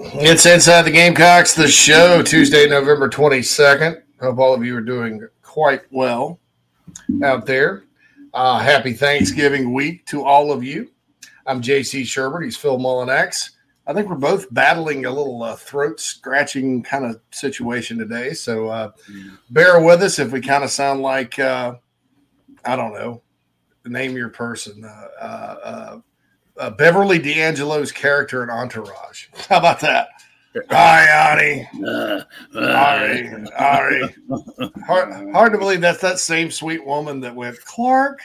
It's Inside the Gamecocks, the show, Tuesday, November 22nd. Hope all of you are doing quite well out there. Uh, happy Thanksgiving week to all of you. I'm JC Sherbert. He's Phil Mullinax. I think we're both battling a little uh, throat scratching kind of situation today. So uh, bear with us if we kind of sound like, uh, I don't know, name your person. Uh, Beverly D'Angelo's character in Entourage. How about that? Hi, Ari. Uh, Ari. Ari. Hard, hard to believe that's that same sweet woman that went, Clark.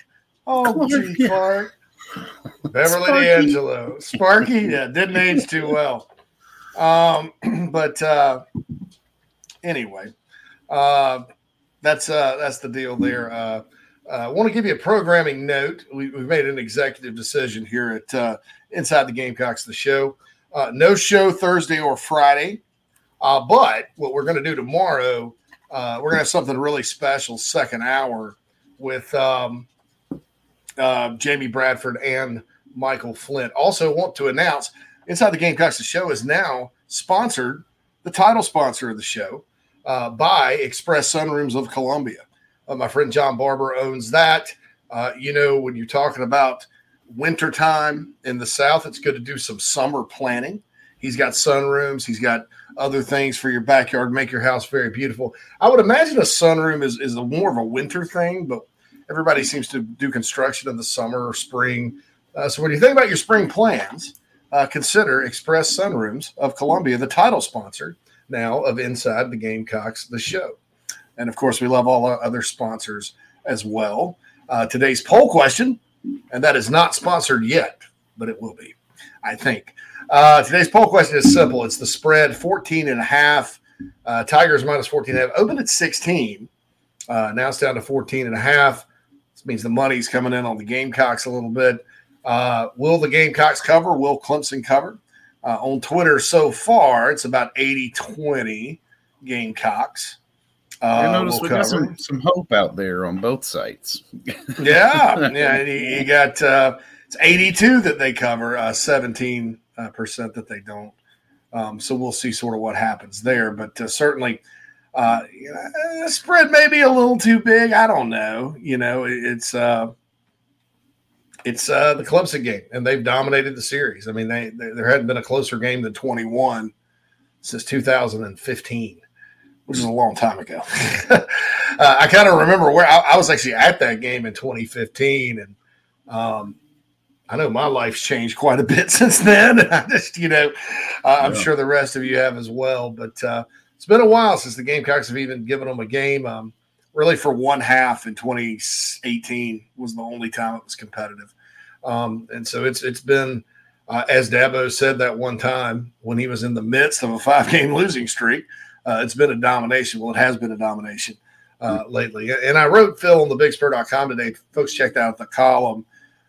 Oh, Clark, gee, yeah. Clark. Beverly Sparky. D'Angelo. Sparky, yeah, didn't age too well. Um, but uh, anyway, uh, that's uh, that's the deal there. Uh, I want to give you a programming note. We, we've made an executive decision here at uh, Inside the Gamecocks, the show. Uh, no show Thursday or Friday. Uh, but what we're going to do tomorrow, uh, we're going to have something really special, second hour, with um, uh, Jamie Bradford and Michael Flint. Also, want to announce Inside the Gamecocks, the show is now sponsored, the title sponsor of the show, uh, by Express Sunrooms of Columbia. Uh, my friend John Barber owns that. Uh, you know, when you're talking about wintertime in the South, it's good to do some summer planning. He's got sunrooms, he's got other things for your backyard, make your house very beautiful. I would imagine a sunroom is, is more of a winter thing, but everybody seems to do construction in the summer or spring. Uh, so when you think about your spring plans, uh, consider Express Sunrooms of Columbia, the title sponsor now of Inside the Gamecocks, the show. And of course, we love all our other sponsors as well. Uh, today's poll question, and that is not sponsored yet, but it will be, I think. Uh, today's poll question is simple. It's the spread 14 and a half. Uh, Tigers minus 14 and a half. Opened at 16. Uh, now it's down to 14 and a half. This means the money's coming in on the Gamecocks a little bit. Uh, will the Gamecocks cover? Will Clemson cover? Uh, on Twitter so far, it's about 80 20 Gamecocks. I Uh, noticed will we got some, some hope out there on both sites. yeah, yeah. You, you got uh, it's 82 that they cover, uh, 17 uh, percent that they don't. Um, so we'll see sort of what happens there. But uh, certainly, uh, you know, spread may be a little too big. I don't know. You know, it- it's uh, it's uh, the Clemson game, and they've dominated the series. I mean, they, they there hadn't been a closer game than 21 since 2015 which is a long time ago. uh, I kind of remember where I, I was actually at that game in 2015, and um, I know my life's changed quite a bit since then. I just, you know, uh, I'm Yeah. sure the rest of you have as well. But uh, it's been a while since the Gamecocks have even given them a game. Um, really, for one half in 2018 was the only time it was competitive, um, and so it's it's been. Uh, as Dabo said that one time when he was in the midst of a five game losing streak, uh, it's been a domination. Well, it has been a domination uh, lately. And I wrote Phil on the bigspur.com today. Folks checked out the column.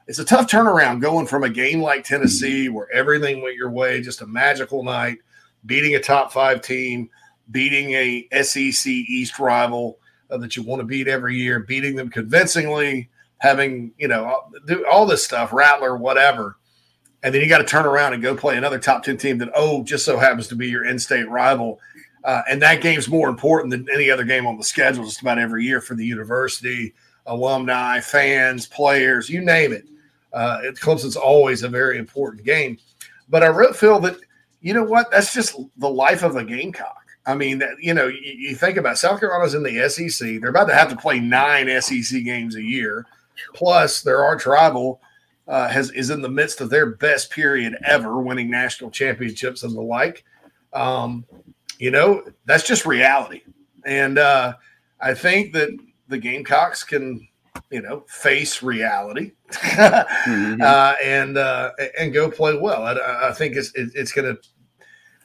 It's a tough turnaround going from a game like Tennessee where everything went your way, just a magical night, beating a top five team, beating a SEC East rival uh, that you want to beat every year, beating them convincingly, having, you know, do all this stuff, Rattler, whatever. And then you got to turn around and go play another top 10 team that, oh, just so happens to be your in state rival. Uh, and that game's more important than any other game on the schedule just about every year for the university, alumni, fans, players, you name it. Uh, it Clemson's always a very important game. But I wrote Phil that, you know what, that's just the life of a Gamecock. I mean, that, you know, you, you think about South Carolina's in the SEC. They're about to have to play nine SEC games a year. Plus, their arch rival uh, has is in the midst of their best period ever, winning national championships and the like. Um, you know, that's just reality. And uh, I think that the Gamecocks can, you know, face reality Mhm. uh, and uh, and go play well. I, I think it's it, it's going to.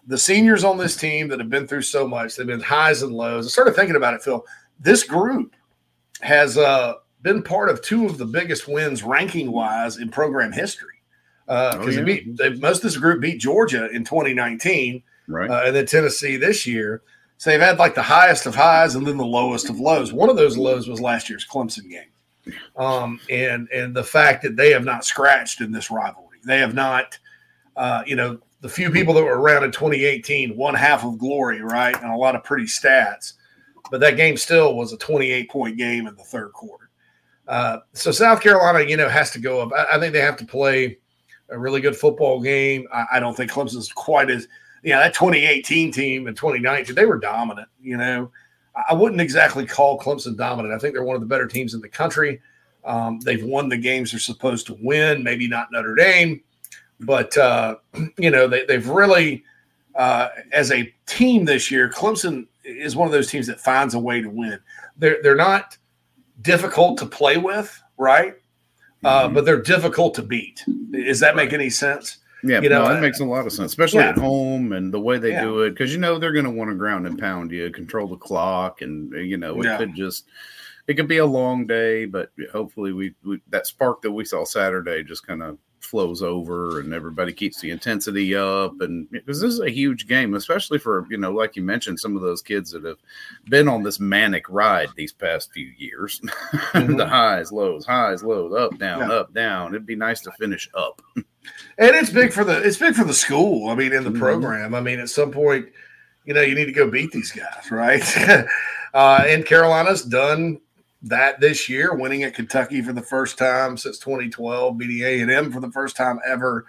The seniors on this team that have been through so much, they've been highs and lows. I started thinking about it, Phil. This group has uh, been part of two of the biggest wins ranking wise in program history. Because Oh, they yeah. beat they, most of this group beat Georgia in 2019, right. uh, and then Tennessee this year. So they've had like the highest of highs and then the lowest of lows. One of those lows was last year's Clemson game, um, and and the fact that they have not scratched in this rivalry, they have not. Uh, you know, the few people that were around in 2018, one half of glory, right, and a lot of pretty stats. But that game still was a 28 point game in the third quarter. Uh, so South Carolina, you know, has to go up. I, I, think they have to play a really good football game. I, I don't think Clemson's quite as, you know, that 2018 team and 2019, they were dominant. You know, I wouldn't exactly call Clemson dominant. I think they're one of the better teams in the country. Um, they've won the games they're supposed to win, maybe not Notre Dame, but uh, you know they, have really, uh, as a team this year, Clemson is one of those teams that finds a way to win. They're they're not difficult to play with, right? Uh, mm-hmm. But they're difficult to beat. Does that make any sense? Yeah, you know, no, that makes a lot of sense, especially yeah. at home and the way they yeah. do it, because you know they're going to want to ground and pound you, control the clock, and you know it yeah. could just it could be a long day, but hopefully we, we that spark that we saw Saturday just kind of flows over and everybody keeps the intensity up and because this is a huge game especially for you know like you mentioned some of those kids that have been on this manic ride these past few years mm-hmm. the highs lows highs lows up down yeah. up down it'd be nice to finish up and it's big for the it's big for the school i mean in the mm-hmm. program i mean at some point you know you need to go beat these guys right uh, and carolina's done that this year, winning at Kentucky for the first time since 2012, beating A and M for the first time ever,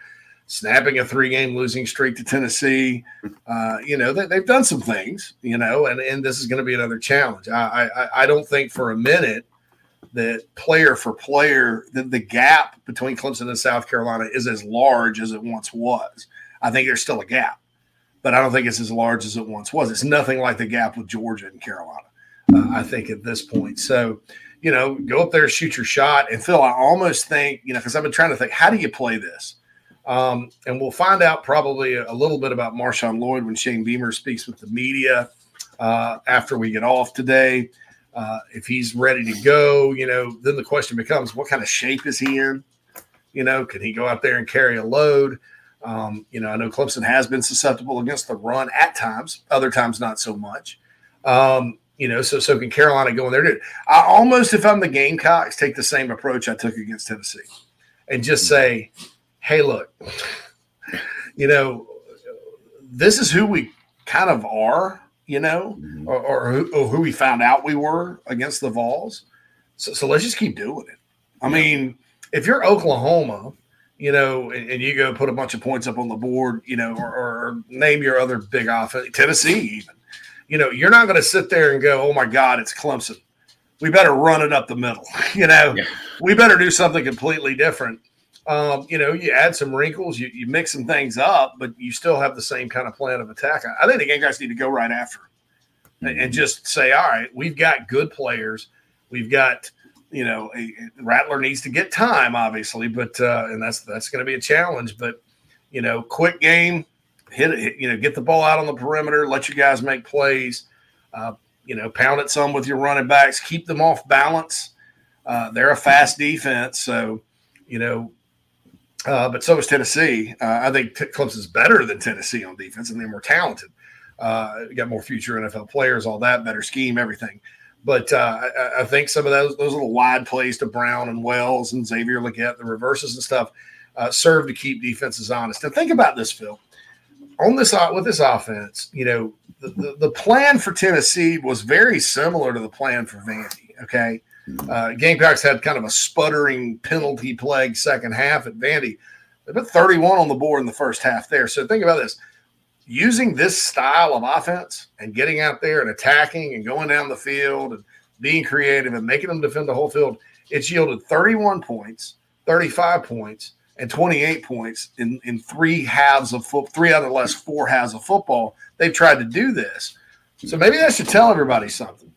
snapping a three-game losing streak to Tennessee. Uh, you know they, have done some things, you know, and and this is going to be another challenge. I, I I don't think for a minute that player for player that the gap between Clemson and South Carolina is as large as it once was. I think there's still a gap, but I don't think it's as large as it once was. It's nothing like the gap with Georgia and Carolina uh, I think, at this point. So, you know, go up there, shoot your shot. And Phil, I almost think, you know, because I've been trying to think, how do you play this? Um, and we'll find out probably a, little bit about Marshawn Lloyd when Shane Beamer speaks with the media uh, after we get off today. Uh, if he's ready to go, you know, then the question becomes what kind of shape is he in? You know, can he go out there and carry a load? Um, you know, I know Clemson has been susceptible against the run at times, other times not so much. Um, you know, so so can Carolina go in there? Dude, I almost, if I'm the Gamecocks, take the same approach I took against Tennessee, and just say, "Hey, look, you know, this is who we kind of are, you know, mm-hmm. or, or, who, or who we found out we were against the Vols. So, so let's just keep doing it. I yeah. mean, if you're Oklahoma." you know, and, and, you go put a bunch of points up on the board, you know, or, or name your other big offense, Tennessee even you know, you're not going to sit there and go, "Oh my God, it's Clemson." We better run it up the middle. You know, yeah. we better do something completely different. Um, you know, you add some wrinkles, you, you mix some things up, but you still have the same kind of plan of attack. I think the game guys need to go right after and, and just say, "All right, we've got good players. We've got." you know, a, a Rattler needs to get time, obviously, but uh, and that's that's going to be a challenge. But you know, quick game, hit it, you know, get the ball out on the perimeter, let you guys make plays, uh, you know, pound it some with your running backs, keep them off balance. Uh, they're a fast defense, so you know, uh, but so is Tennessee. Uh, I think Clemson's better than Tennessee on defense, and they're more talented. Uh, got more future NFL players, all that, better scheme, everything. But uh, I, I, think some of those those little wide plays to Brown and Wells and Xavier Legette, the reverses and stuff, serve to keep defenses honest. And think about this, Phil on this with this offense, you know, the, the, the, plan for Tennessee was very similar to the plan for Vandy. Okay. Uh, Gamecocks had kind of a sputtering penalty plague second half at Vandy. They put 31 on the board in the first half there. So think about this using this style of offense and getting out there and attacking and going down the field and being creative and making them defend the whole field, it's yielded 31 points, 35 points, and 28 points in, in three halves of football, three out of the last four halves of football. They've tried to do this. So maybe that should tell everybody something.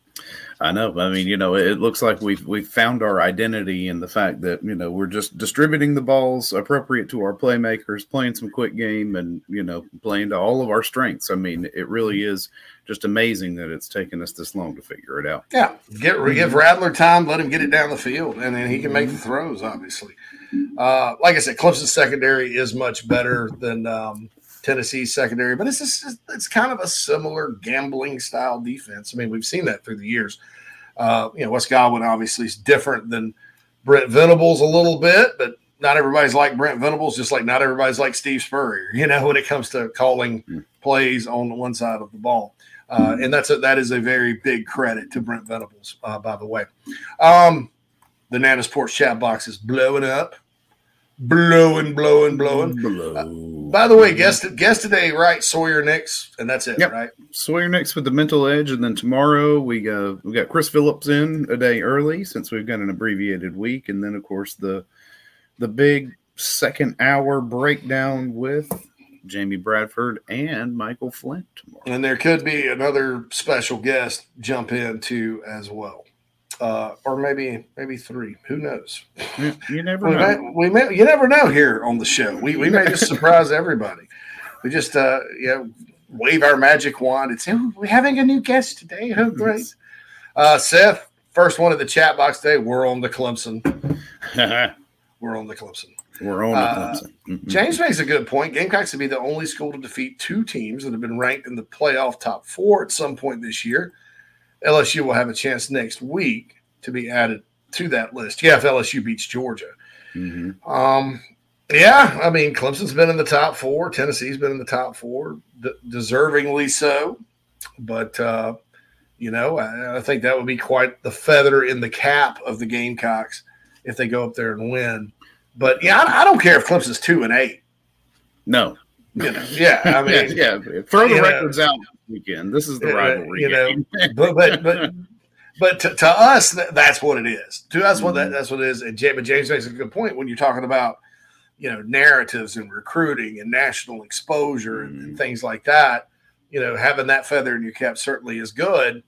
I know. I mean, you know, it looks like we've we've found our identity in the fact that you know we're just distributing the balls appropriate to our playmakers, playing some quick game, and you know, playing to all of our strengths. I mean, it really is just amazing that it's taken us this long to figure it out. Yeah, get give Rattler time, let him get it down the field, and then he can make the throws. Obviously, uh, like I said, Clemson's secondary is much better than um, Tennessee's secondary, but it's just, it's kind of a similar gambling style defense. I mean, we've seen that through the years. Uh, you know, Wes Goodwin obviously is different than Brent Venables a little bit, but not everybody's like Brent Venables, just like not everybody's like Steve Spurrier, you know, when it comes to calling mm-hmm. plays on the one side of the ball. Uh, and that's a, that is a very big credit to Brent Venables, uh, by the way. Um, the Nana Sports chat box is blowing up, blowing, blowing, blowing. Blow. Uh, by the way, guest guest today, right? Sawyer Nix, and that's it, yep. right? Sawyer Nix with the mental edge, and then tomorrow we uh, we got Chris Phillips in a day early since we've got an abbreviated week, and then of course the the big second hour breakdown with Jamie Bradford and Michael Flint tomorrow. And there could be another special guest jump in too as well. Uh, or maybe maybe three. Who knows? You, you never we know. May, we may, you never know here on the show. We, we may just surprise everybody. We just uh, you know wave our magic wand and say we're having a new guest today. Oh great! Uh, Seth, first one of the chat box today. We're on the Clemson. we're on the Clemson. We're on uh, mm-hmm. James makes a good point. Gamecocks would be the only school to defeat two teams that have been ranked in the playoff top four at some point this year. LSU will have a chance next week to be added to that list. Yeah, if LSU beats Georgia. Mm-hmm. Um, yeah, I mean, Clemson's been in the top four. Tennessee's been in the top four, d- deservingly so. But, uh, you know, I, I think that would be quite the feather in the cap of the Gamecocks if they go up there and win. But yeah, I, I don't care if Clemson's two and eight. No. You know, yeah, I mean, yeah, yeah. throw the records know, out weekend. This is the rivalry you know, but but but but to, to us, that's what it is. To us, mm-hmm. what that, mm-hmm. that's what it is. And James, but James makes a good point when you're talking about you know narratives and recruiting and national exposure mm-hmm. and, and, mm-hmm. things like that. You know, having that feather in your cap certainly is good.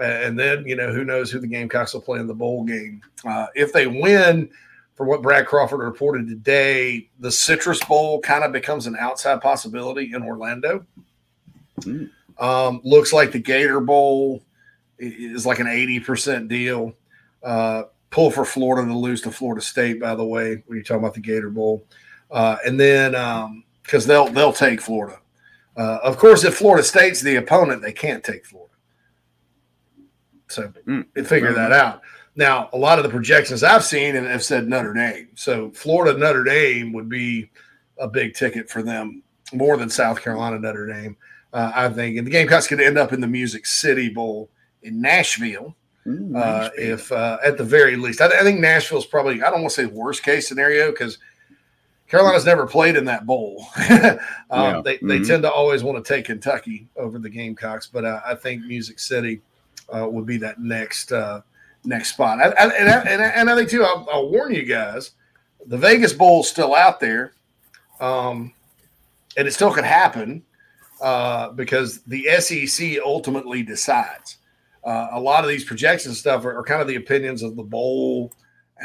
and then you know who knows who the Gamecocks will play in the bowl game uh, if they win for what Brad Crawford reported today, the Citrus Bowl kind of becomes an outside possibility in Orlando. Mm. Um, looks like the Gator Bowl is like an 80% deal. Uh, pull for Florida to lose to Florida State, by the way, when you're talking about the Gator Bowl. Uh, and then because um, they'll they'll take Florida. Uh, of course, if Florida State's the opponent, they can't take Florida. So mm. figure that out. Now, a lot of the projections I've seen and have said Notre Dame. So Florida Notre Dame would be a big ticket for them more than South Carolina Notre Dame, uh, I think. And the Gamecocks could end up in the Music City Bowl in Nashville. Ooh, uh, if uh, at the very least, I, I think Nashville's probably, I don't want to say worst case scenario because Carolina's never played in that bowl. um, yeah. They, mm-hmm. they tend to always want to take Kentucky over the Gamecocks, but uh, I think Music City uh, would be that next uh, next spot. I, I, and, I, and, I, and I think too, I'll, I'll, warn you guys, the Vegas Bowl's still out there, um, and it still could happen uh, because the SEC ultimately decides. Uh, a lot of these projections stuff are, are, kind of the opinions of the bowl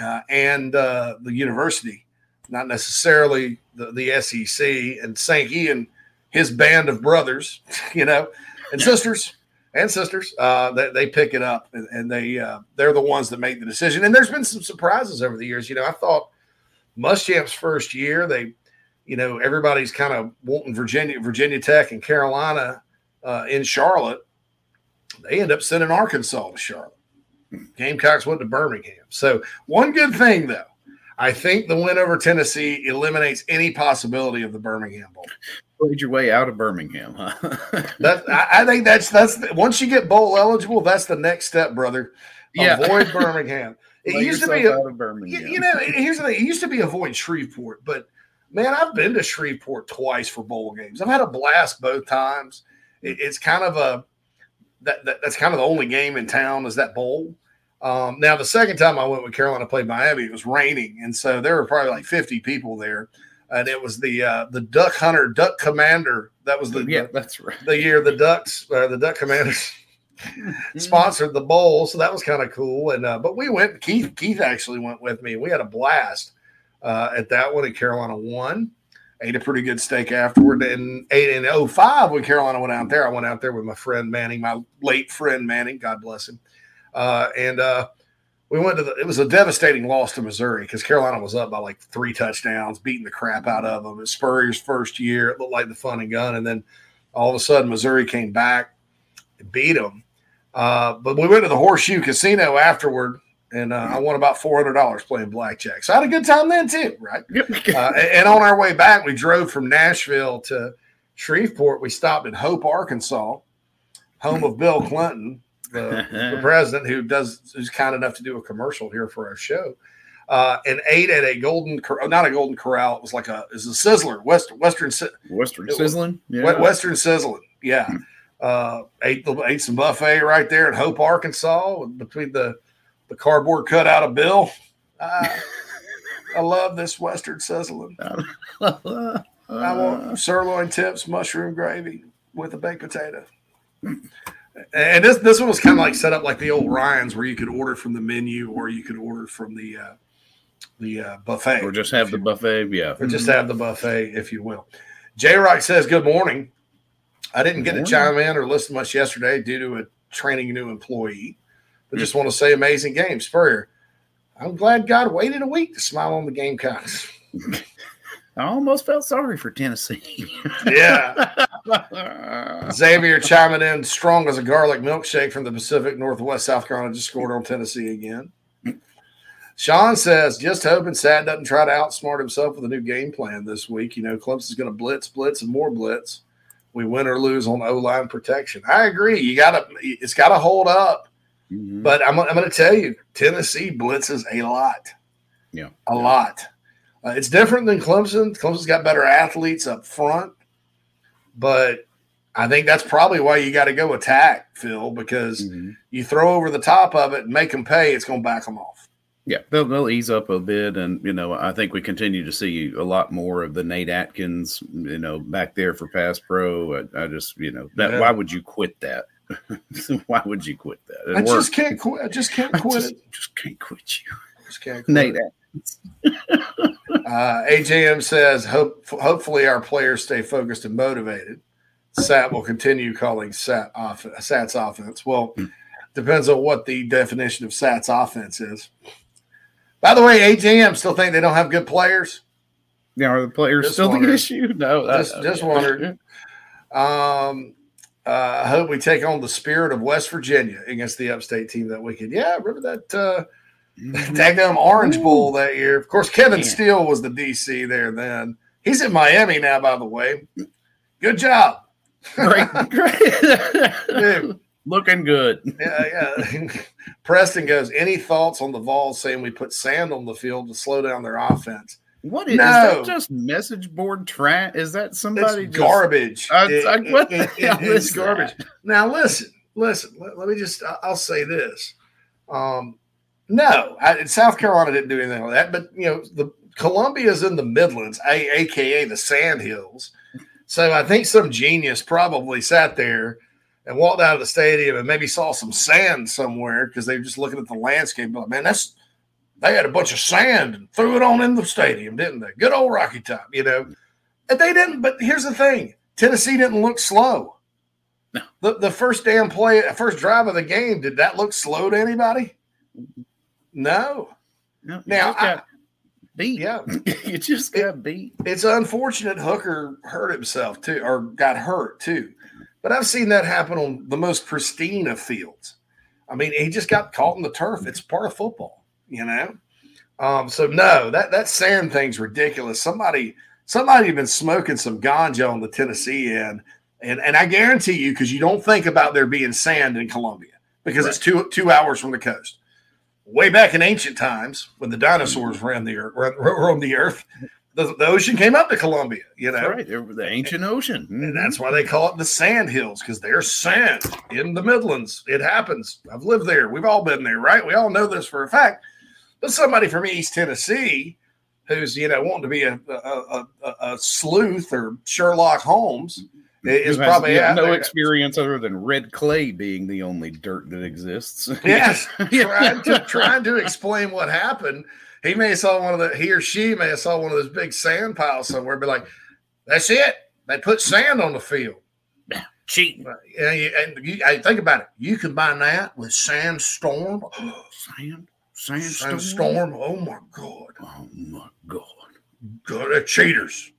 uh, and uh, the university, not necessarily the, the SEC and Sankey and his band of brothers, you know, and sisters and sisters, uh, they, they pick it up and, and they uh, they're the ones that make the decision. And there's been some surprises over the years. You know, I thought Muschamp's first year, they, you know, everybody's kind of wanting Virginia, Virginia Tech, and Carolina uh, in Charlotte. They end up sending Arkansas to Charlotte. Gamecocks went to Birmingham. So one good thing though, I think the win over Tennessee eliminates any possibility of the Birmingham Bowl played your way out of Birmingham, huh? that I, I, think that's that's the, once you get bowl eligible, that's the next step, brother. Yeah. Avoid Birmingham. It Let used to be a, you, you know. Here's the thing: it used to be avoid Shreveport, but man, I've been to Shreveport twice for bowl games. I've had a blast both times. It, it's kind of a that, that, that's kind of the only game in town is that bowl. Um, now the second time I went with Carolina played Miami, it was raining, and so there were probably like 50 people there and it was the uh, the Duck Hunter Duck Commander. That was the yeah, the, that's right. The year the Ducks, uh, the Duck Commanders sponsored the bowl, so that was kind of cool. And uh, but we went. Keith Keith actually went with me. We had a blast uh, at that one. And Carolina won. Ate a pretty good steak afterward. And eight and 05 when Carolina went out there. I went out there with my friend Manning, my late friend Manning. God bless him. Uh, and uh, we went to the, it was a devastating loss to Missouri because Carolina was up by like three touchdowns, beating the crap out of them. It's Spurrier's first year. It looked like the fun and gun. And then all of a sudden, Missouri came back and beat them. Uh, but we went to the Horseshoe Casino afterward and uh, I won about four hundred dollars playing blackjack. So I had a good time then too, right? uh, and on our way back, we drove from Nashville to Shreveport. We stopped in Hope, Arkansas, home of Bill Clinton, the, the president, who does who's kind enough to do a commercial here for our show. Uh, and ate at a golden, not a golden corral. It was like a, was a sizzler, West, Western, Western sizzling, yeah. Western sizzling, yeah. Hmm. Uh, ate the, ate some buffet right there in Hope, Arkansas, between the the cardboard cutout of Bill. I, I love this Western sizzling. I want sirloin tips, mushroom gravy with a baked potato. And this this one was kind of like set up like the old Ryan's, where you could order from the menu or you could order from the uh, the uh, buffet, or just have the buffet, yeah, or just have the buffet, if you will. J Rock says, "Good morning." I didn't get to chime in or listen much yesterday due to a training new employee. But just want to say, amazing game, Spurrier. I'm glad God waited a week to smile on the Gamecocks. I almost felt sorry for Tennessee. yeah. Xavier chiming in strong as a garlic milkshake from the Pacific Northwest, South Carolina, just scored on Tennessee again. Sean says, just hoping Sat doesn't try to outsmart himself with a new game plan this week. You know, Clemson's going to blitz, blitz, and more blitz. We win or lose on O line protection. I agree. You got to, it's got to hold up. Mm-hmm. But I'm, I'm going to tell you, Tennessee blitzes a lot. Yeah. A yeah. lot. Uh, it's different than Clemson. Clemson's got better athletes up front, but I think that's probably why you got to go attack, Phil, because mm-hmm. you throw over the top of it and make them pay, it's going to back them off. Yeah, they'll, they'll ease up a bit, and you know I think we continue to see a lot more of the Nate Adkins, you know, back there for pass pro. I, I just, you know, that yeah. why would you quit that? why would you quit that? It I worked. just can't quit. I just can't quit just, it. Just can't quit you. Just can't quit Nate. Uh, AJM says, Hope, hopefully our players stay focused and motivated. Sat will continue calling Sat off, Sat's offense. Well, hmm. depends on what the definition of Sat's offense is. By the way, AJM still think they don't have good players. Yeah, are the players just still wondered. the issue? No, just, uh, just wondered. Um, uh, I hope we take on the spirit of West Virginia against the upstate team that weekend. Yeah, remember that uh, tag them Orange Ooh. Bowl that year. Of course, Kevin. Steele was the DC there then. He's in Miami now, by the way. Good job. Great, great. Looking good. Yeah, yeah. Preston goes, any thoughts on the Vols saying we put sand on the field to slow down their offense? What is, no. is that just message board trash? Is that somebody it's just, garbage? Uh, it, what it, it, it's garbage. That? Now listen, listen. Let, let, me just. I'll say this. Um, no, I, South Carolina didn't do anything like that. But you know, the Columbia's in the Midlands, a, aka the Sand Hills. So I think some genius probably sat there and walked out of the stadium and maybe saw some sand somewhere because they were just looking at the landscape. But man, that's they had a bunch of sand and threw it on in the stadium, didn't they? Good old Rocky Top, you know. And they didn't. But here's the thing: Tennessee didn't look slow. No. The the first damn play, first drive of the game, did that look slow to anybody? No. no now I, beat. Yeah, you just got it, beat. It's unfortunate Hooker hurt himself too, or got hurt too. But I've seen that happen on the most pristine of fields. I mean, he just got caught in the turf. It's part of football, you know. Um, so no, that that sand thing's ridiculous. Somebody somebody been smoking some ganja on the Tennessee end, and and I guarantee you, because you don't think about there being sand in Columbia because right. it's two two hours from the coast. Way back in ancient times, when the dinosaurs ran the earth, roamed the earth, the, the ocean came up to Columbia, you know. Right, the ancient ocean. Mm-hmm. And that's why they call it the sand hills, because there's sand in the Midlands. It happens. I've lived there. We've all been there, right? We all know this for a fact. But somebody from East Tennessee who's, you know, wanting to be a, a, a, a sleuth or Sherlock Holmes is probably yeah, no experience other than red clay being the only dirt that exists. Yes, trying to trying to explain what happened he may have saw one of the he or she may have saw one of those big sand piles somewhere, be like, "That's it. They put sand on the field." Cheating. Yeah, and you, and think about it. You combine that with sandstorm. Sand, sandstorm. Sandstorm. Oh my god. Oh my god. God, they're cheaters.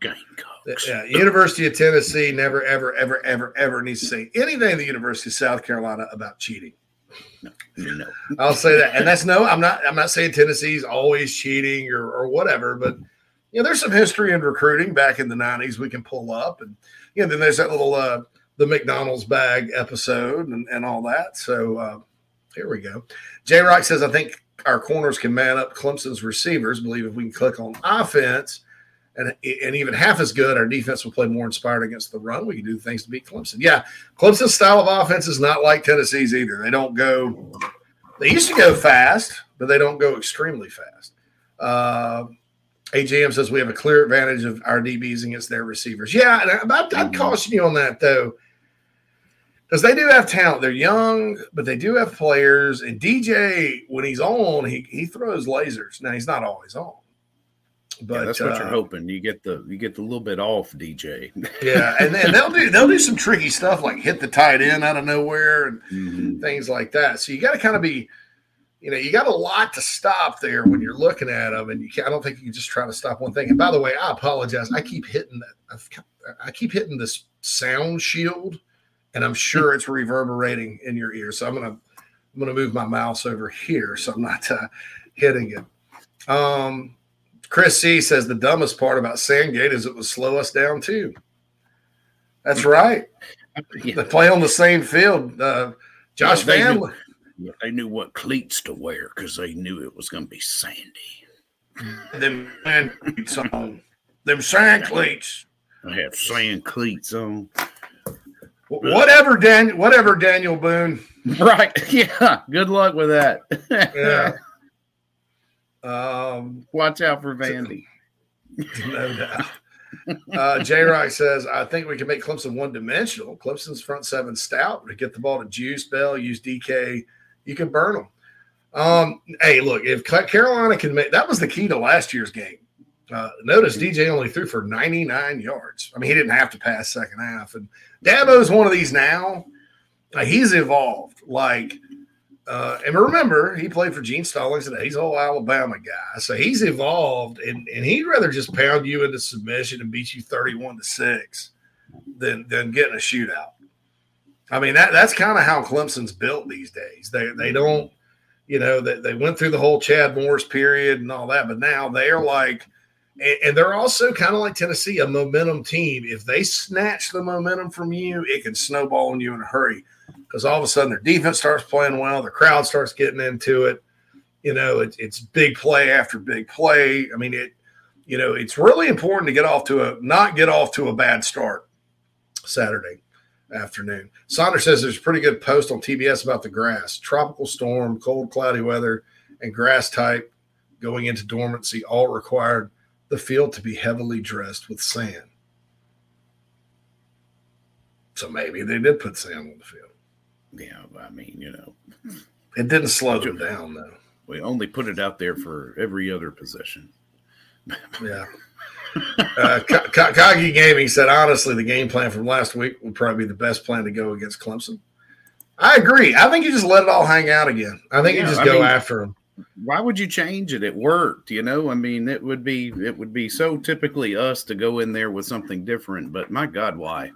Gamecocks. Yeah, University of Tennessee never, ever, ever, ever, ever needs to say anything to the University of South Carolina about cheating. No, no. I'll say that, and that's no. I'm not. I'm not saying Tennessee's always cheating or or whatever, but you know, there's some history in recruiting back in the '90s we can pull up, and you know, then there's that little uh, the McDonald's bag episode and, and all that. So uh, here we go. J Rock says, I think our corners can man up Clemson's receivers. believe if we can click on offense and, and even half as good, our defense will play more inspired against the run. We can do things to beat Clemson. Yeah, Clemson's style of offense is not like Tennessee's either. They don't go, they used to go fast, but they don't go extremely fast. Uh, AJM says we have a clear advantage of our DBs against their receivers. Yeah, and I'd, I'd caution you on that, though because they do have talent. They're young, but they do have players. And DJ, when he's on, he he throws lasers. Now he's not always on. But yeah, that's what uh, you're hoping. You get the you get the little bit off DJ. yeah, and then they'll do they'll do some tricky stuff like hit the tight end out of nowhere and mm-hmm. things like that. So you got to kind of be, you know, you got a lot to stop there when you're looking at them, and you I don't think you can just try to stop one thing. And by the way, I apologize. I keep hitting that. I've, keep hitting this sound shield and I'm sure it's reverberating in your ear. So I'm gonna I'm gonna move my mouse over here so I'm not uh, hitting it. Um, Chris C says the dumbest part about Sandgate is it would slow us down too. That's right. Yeah. They play on the same field. Uh, Josh yeah, Van. Knew, yeah, they knew what cleats to wear because they knew it was going to be sandy. Them sand cleats on. Them sand cleats. I have sand cleats on. Whatever, Daniel. Whatever, Daniel Boone. Right. Yeah. Good luck with that. yeah. Um, Watch out for Vandy. No doubt. Uh, J Rock says, I think we can make Clemson one dimensional. Clemson's front seven stout to get the ball to Juice Wells, use DK. You can burn them. Um, hey, look, if Carolina can make that was the key to last year's game. Uh, notice DJ only threw for 99 yards. I mean, he didn't have to pass second half. And Dabo's one of these now. Uh, he's evolved. Like, uh, and remember, he played for Gene Stallings today. He's all Alabama guy. So he's evolved, and, and he'd rather just pound you into submission and beat you 31 to 6 than, than getting a shootout. I mean, that that's kind of how Clemson's built these days. They, they don't, you know, they, they went through the whole Chad Morris period and all that, but now they're like – and, they're also kind of like Tennessee, a momentum team. If they snatch the momentum from you, it can snowball on you in a hurry because all of a sudden their defense starts playing well, the crowd starts getting into it. You know, it, it's big play after big play. I mean, it. You know, it's really important to get off to a not get off to a bad start Saturday afternoon. Saunders says there's a pretty good post on TBS about the grass. Tropical storm, cold, cloudy weather, and grass type going into dormancy all required the field to be heavily dressed with sand. So maybe they did put sand on the field. Yeah, I mean, you know, it didn't slow them down though. We only put it out there for every other position. yeah. uh, Kagi Gaming said, honestly, the game plan from last week would probably be the best plan to go against Clemson. I agree. I think you just let it all hang out again. I think yeah, you just I go mean, after them why would you change it? It worked, you know. I mean, it would be it would be so typically us to go in there with something different. But my God, why?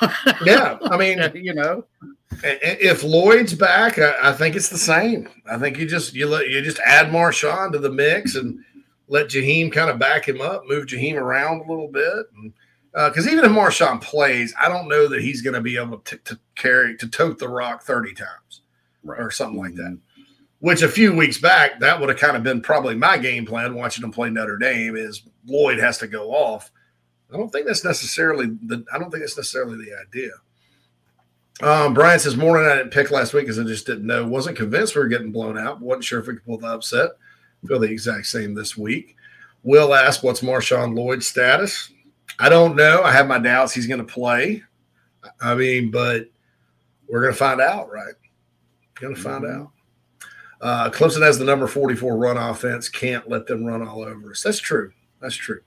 yeah, I mean, you know, if Lloyd's back, I, think it's the same. I think you just you let you just add Marshawn to the mix and let Jaheim kind of back him up, move Jaheim around a little bit, because uh, even if Marshawn plays, I don't know that he's going to be able to, to, carry to tote the rock thirty times right. or something like that. Mm-hmm which a few weeks back that would have kind of been probably my game plan watching him play Notre Dame is Lloyd has to go off. I don't think that's necessarily the I don't think that's necessarily the idea. Um, Brian says morning I didn't pick last week because I just didn't know. Wasn't convinced we were getting blown out. wasn't sure if we could pull the upset. Feel the exact same this week. Will ask what's Marshawn Lloyd's status. I don't know. I have my doubts he's going to play. I mean, but we're going to find out, right? Going to find mm-hmm. out. Uh, Clemson has the number 44 run offense. Can't let them run all over us. That's true. That's true.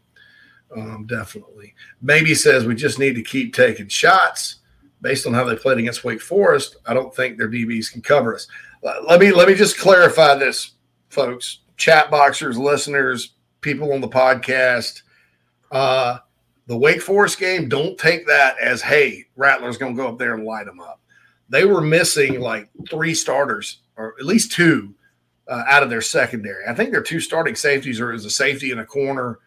Um, definitely. Maybe says we just need to keep taking shots based on how they played against Wake Forest. I don't think their DBs can cover us. Let me let me just clarify this, folks. Chat boxers, listeners, people on the podcast. Uh, the Wake Forest game, don't take that as hey, Rattler's going to go up there and light them up they were missing like three starters or at least two uh, out of their secondary. I think their two starting safeties are as a safety in a corner.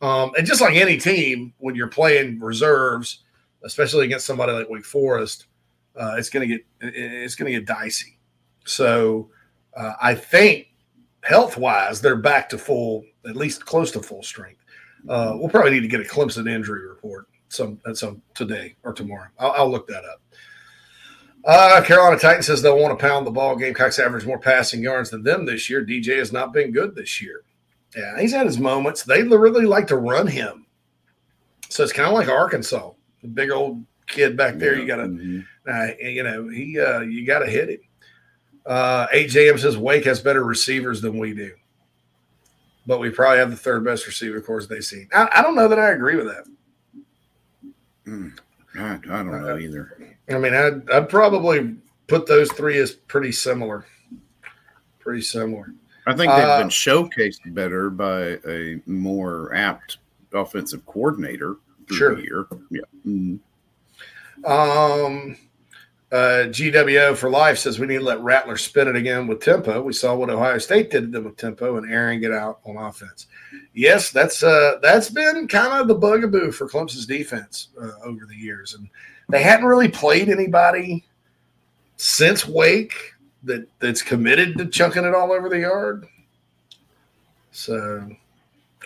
Um, and just like any team, when you're playing reserves, especially against somebody like Wake Forest, uh, it's going to get it's going to get dicey. So uh, I think health wise, they're back to full, at least close to full strength. Uh, we'll probably need to get a Clemson injury report some at some today or tomorrow. I'll, I'll look that up. Uh, Carolina Titan says they'll want to pound the ball. Gamecocks average more passing yards than them this year. DJ has not been good this year. Yeah, he's had his moments. They really like to run him. So it's kind of like Arkansas, the big old kid back there. Yeah. You got to, mm-hmm. uh, you know, he uh, you got to hit him. Uh, AJM says Wake has better receivers than we do, but we probably have the third best receiver course they see. I, I don't know that I agree with that. Mm, I, I, don't know uh, either. I mean, I'd, I'd probably put those three as pretty similar. Pretty similar. I think they've uh, been showcased better by a more apt offensive coordinator sure. year. Yeah. Mm-hmm. Um, uh, GWO for life says we need to let Rattler spin it again with tempo. We saw what Ohio State did to them with tempo, and Aaron get out on offense. Yes, that's uh, that's been kind of the bugaboo for Clemson's defense uh, over the years, and they hadn't really played anybody since Wake that that's committed to chunking it all over the yard. So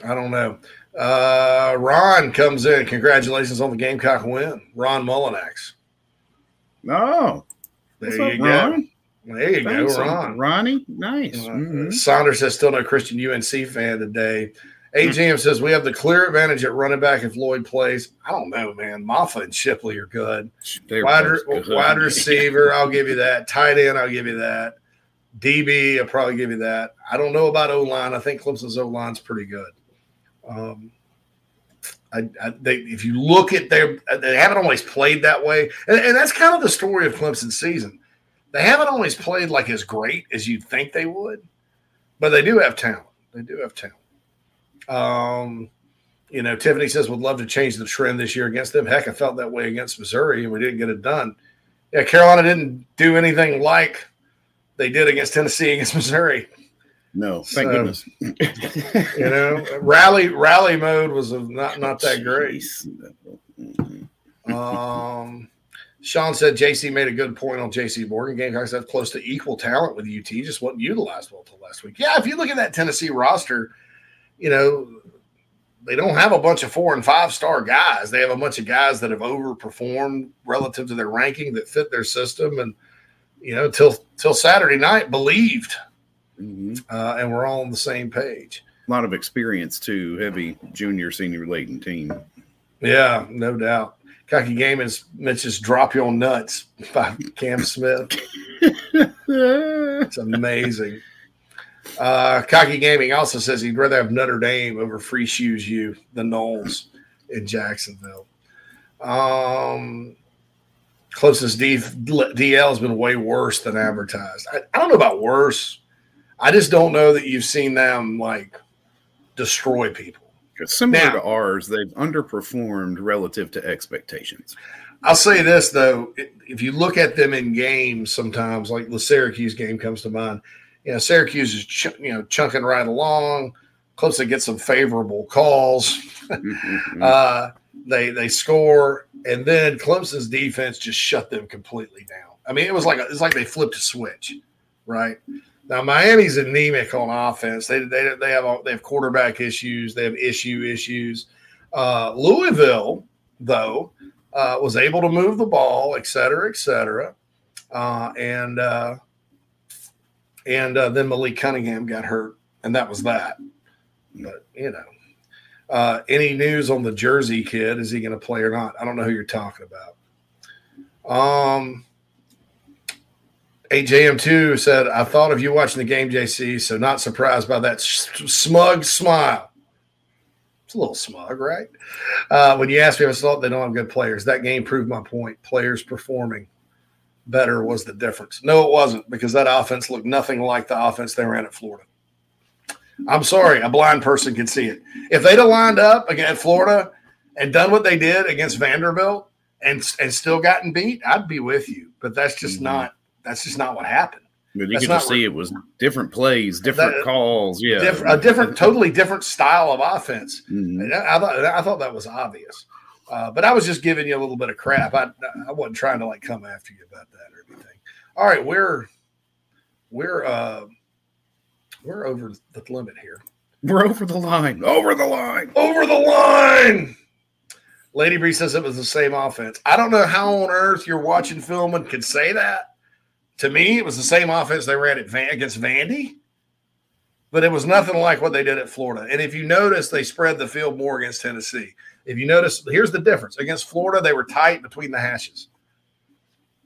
I don't know. Uh, Ron comes in. Congratulations on the Gamecock win, Ron Mullinax. Oh, there you go. There you Thanks, go, Ron. Ronnie, nice. Uh, mm-hmm. Saunders says still no Christian UNC fan today. AGM says we have the clear advantage at running back if Lloyd plays. I don't know, man. Mafah and Shipley are good. Wide, good. wide receiver, I'll give you that. Tight end, I'll give you that. DB, I'll probably give you that. I don't know about O line. I think Clemson's O line's pretty good. Um, I, I, they, if you look at their, they haven't always played that way, and, and that's kind of the story of Clemson's season. They haven't always played like as great as you'd think they would, but they do have talent. They do have talent. Um, you know, Tiffany says would love to change the trend this year against them. Heck, I felt that way against Missouri, and we didn't get it done. Yeah, Carolina didn't do anything like they did against Tennessee against Missouri. No, thank so, goodness. you know, rally rally mode was not not that great. Um, Sean said JC made a good point on JC Morgan. Gamecocks have close to equal talent with UT, just wasn't utilized well until last week. Yeah, if you look at that Tennessee roster, you know they don't have a bunch of four and five star guys. They have a bunch of guys that have overperformed relative to their ranking that fit their system, and you know till till Saturday night believed mm-hmm. uh, and we're all on the same page. A lot of experience too, heavy junior, senior, latent team. Yeah, no doubt. Cocky Game is Mitch's "Drop Your Nuts" by Cam Smith. it's amazing. Uh, Cocky Gaming also says he'd rather have Notre Dame over Free Shoes U, the Noles in Jacksonville. Um, closest D, DL has been way worse than advertised. I, I, don't know about worse. I just don't know that you've seen them like destroy people. It's similar now, to ours. They've underperformed relative to expectations. I'll say this though: if you look at them in games, sometimes like the Syracuse game comes to mind. You know, Syracuse is ch- you know chunking right along, close to get some favorable calls. Mm-hmm. uh, they they score, and then Clemson's defense just shut them completely down. I mean, it was like a, it's like they flipped a switch, right? Now Miami's anemic on offense. They they they have they have quarterback issues. They have issue issues. Uh, Louisville though uh, was able to move the ball, et cetera, et cetera, uh, and uh, and uh, then Malik Cunningham got hurt, and that was that. But you know, uh, any news on the Jersey kid? Is he going to play or not? I don't know who you're talking about. Um, AJM2 said, I thought of you watching the game, JC, so not surprised by that smug smile. It's a little smug, right? Uh, when you asked me if I thought they don't have good players, that game proved my point. Players performing better was the difference. No, it wasn't because that offense looked nothing like the offense they ran at Florida. I'm sorry, a blind person can see it. If they'd have lined up against Florida and done what they did against Vanderbilt and, and still gotten beat, I'd be with you but that's just mm-hmm. not that's just not what happened. But you could just see it was different plays, different that, calls, yeah, diff- a different, totally different style of offense. Mm-hmm. I, I, thought I thought that was obvious, uh, but I was just giving you a little bit of crap. I I wasn't trying to like come after you about that or anything. All right, we're we're uh we're over the limit here. We're over the line. Over the line. Over the line. Lady Bree says it was the same offense. I don't know how on earth you're watching film and can say that. To me, it was the same offense they ran at Van, against Vandy, but it was nothing like what they did at Florida. And if you notice, they spread the field more against Tennessee. If you notice, here's the difference: against Florida, they were tight between the hashes.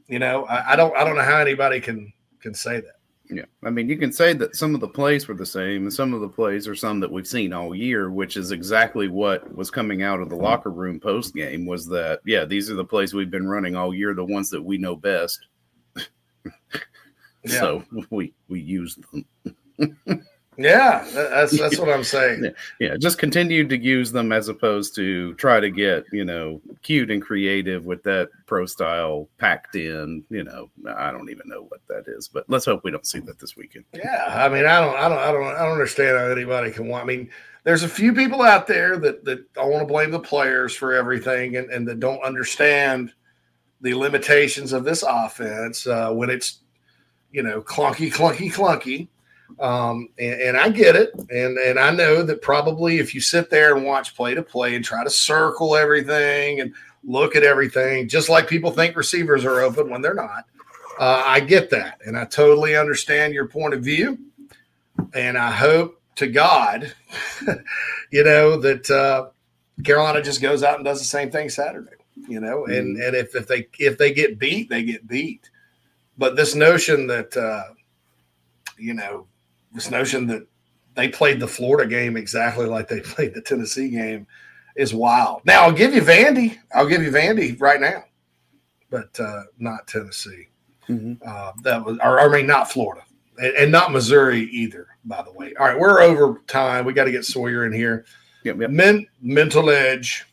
You know, I, I don't, I don't know how anybody can can say that. Yeah, I mean, you can say that some of the plays were the same, and some of the plays are some that we've seen all year, which is exactly what was coming out of the locker room post game. Was that yeah, these are the plays we've been running all year, the ones that we know best yeah. So we we use them. yeah, that's that's what I'm saying. Yeah, just continue to use them as opposed to try to get you know cute and creative with that pro style packed in. You know, I don't even know what that is, but let's hope we don't see that this weekend. Yeah, I mean, I don't, I don't, I don't, I don't understand how anybody can want. I mean, there's a few people out there that that don't want to blame the players for everything and, and that don't understand the limitations of this offense uh, when it's you know clunky, clunky, clunky. Um, and, and, I get it, and and I know that probably if you sit there and watch play to play and try to circle everything and look at everything, just like people think receivers are open when they're not, uh, I get that, and I totally understand your point of view, and I hope to God, you know that uh, Carolina just goes out and does the same thing Saturday you know, and mm-hmm. and if, if they if they get beat, they get beat. But this notion that uh, you know, this notion that they played the Florida game exactly like they played the Tennessee game is wild. Now I'll give you Vandy. I'll give you Vandy right now, but uh, not Tennessee. Mm-hmm. Uh, that was, or, or, I mean, not Florida, and, and, not Missouri either. By the way. All right, we're over time. We got to get Sawyer in here. Yep, yep. Men, mental edge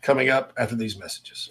coming up after these messages.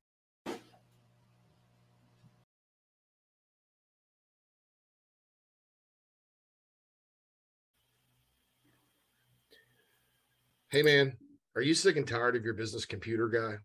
Hey, man, are you sick and tired of your business computer guy?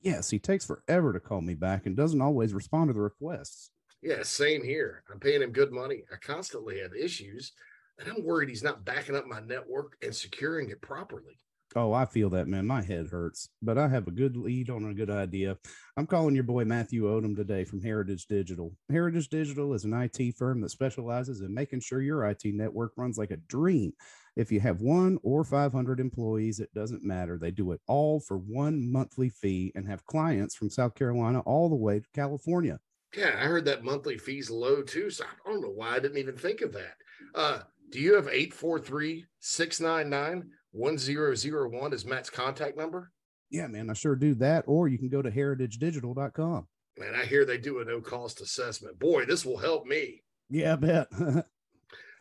Yes, he takes forever to call me back and doesn't always respond to the requests. Yeah, same here. I'm paying him good money. I constantly have issues, and I'm worried he's not backing up my network and securing it properly. Oh, I feel that, man. My head hurts, but I have a good lead on a good idea. I'm calling your boy Matthew Odom today from Heritage Digital. Heritage Digital is an IT firm that specializes in making sure your IT network runs like a dream. If you have one or 500 employees, it doesn't matter. They do it all for one monthly fee and have clients from South Carolina all the way to California. Yeah, I heard that monthly fee's low too. So I don't know why I didn't even think of that. Uh, do you have 843 699 1001 as Matt's contact number? Yeah, man, I sure do that. Or you can go to heritagedigital.com. Man, I hear they do a no cost assessment. Boy, this will help me. Yeah, I bet.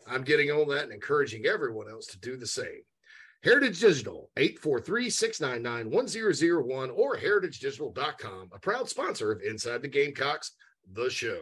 I'm getting on that and encouraging everyone else to do the same. Heritage Digital, 843-699-1001 or heritagedigital.com, a proud sponsor of Inside the Gamecocks, the show.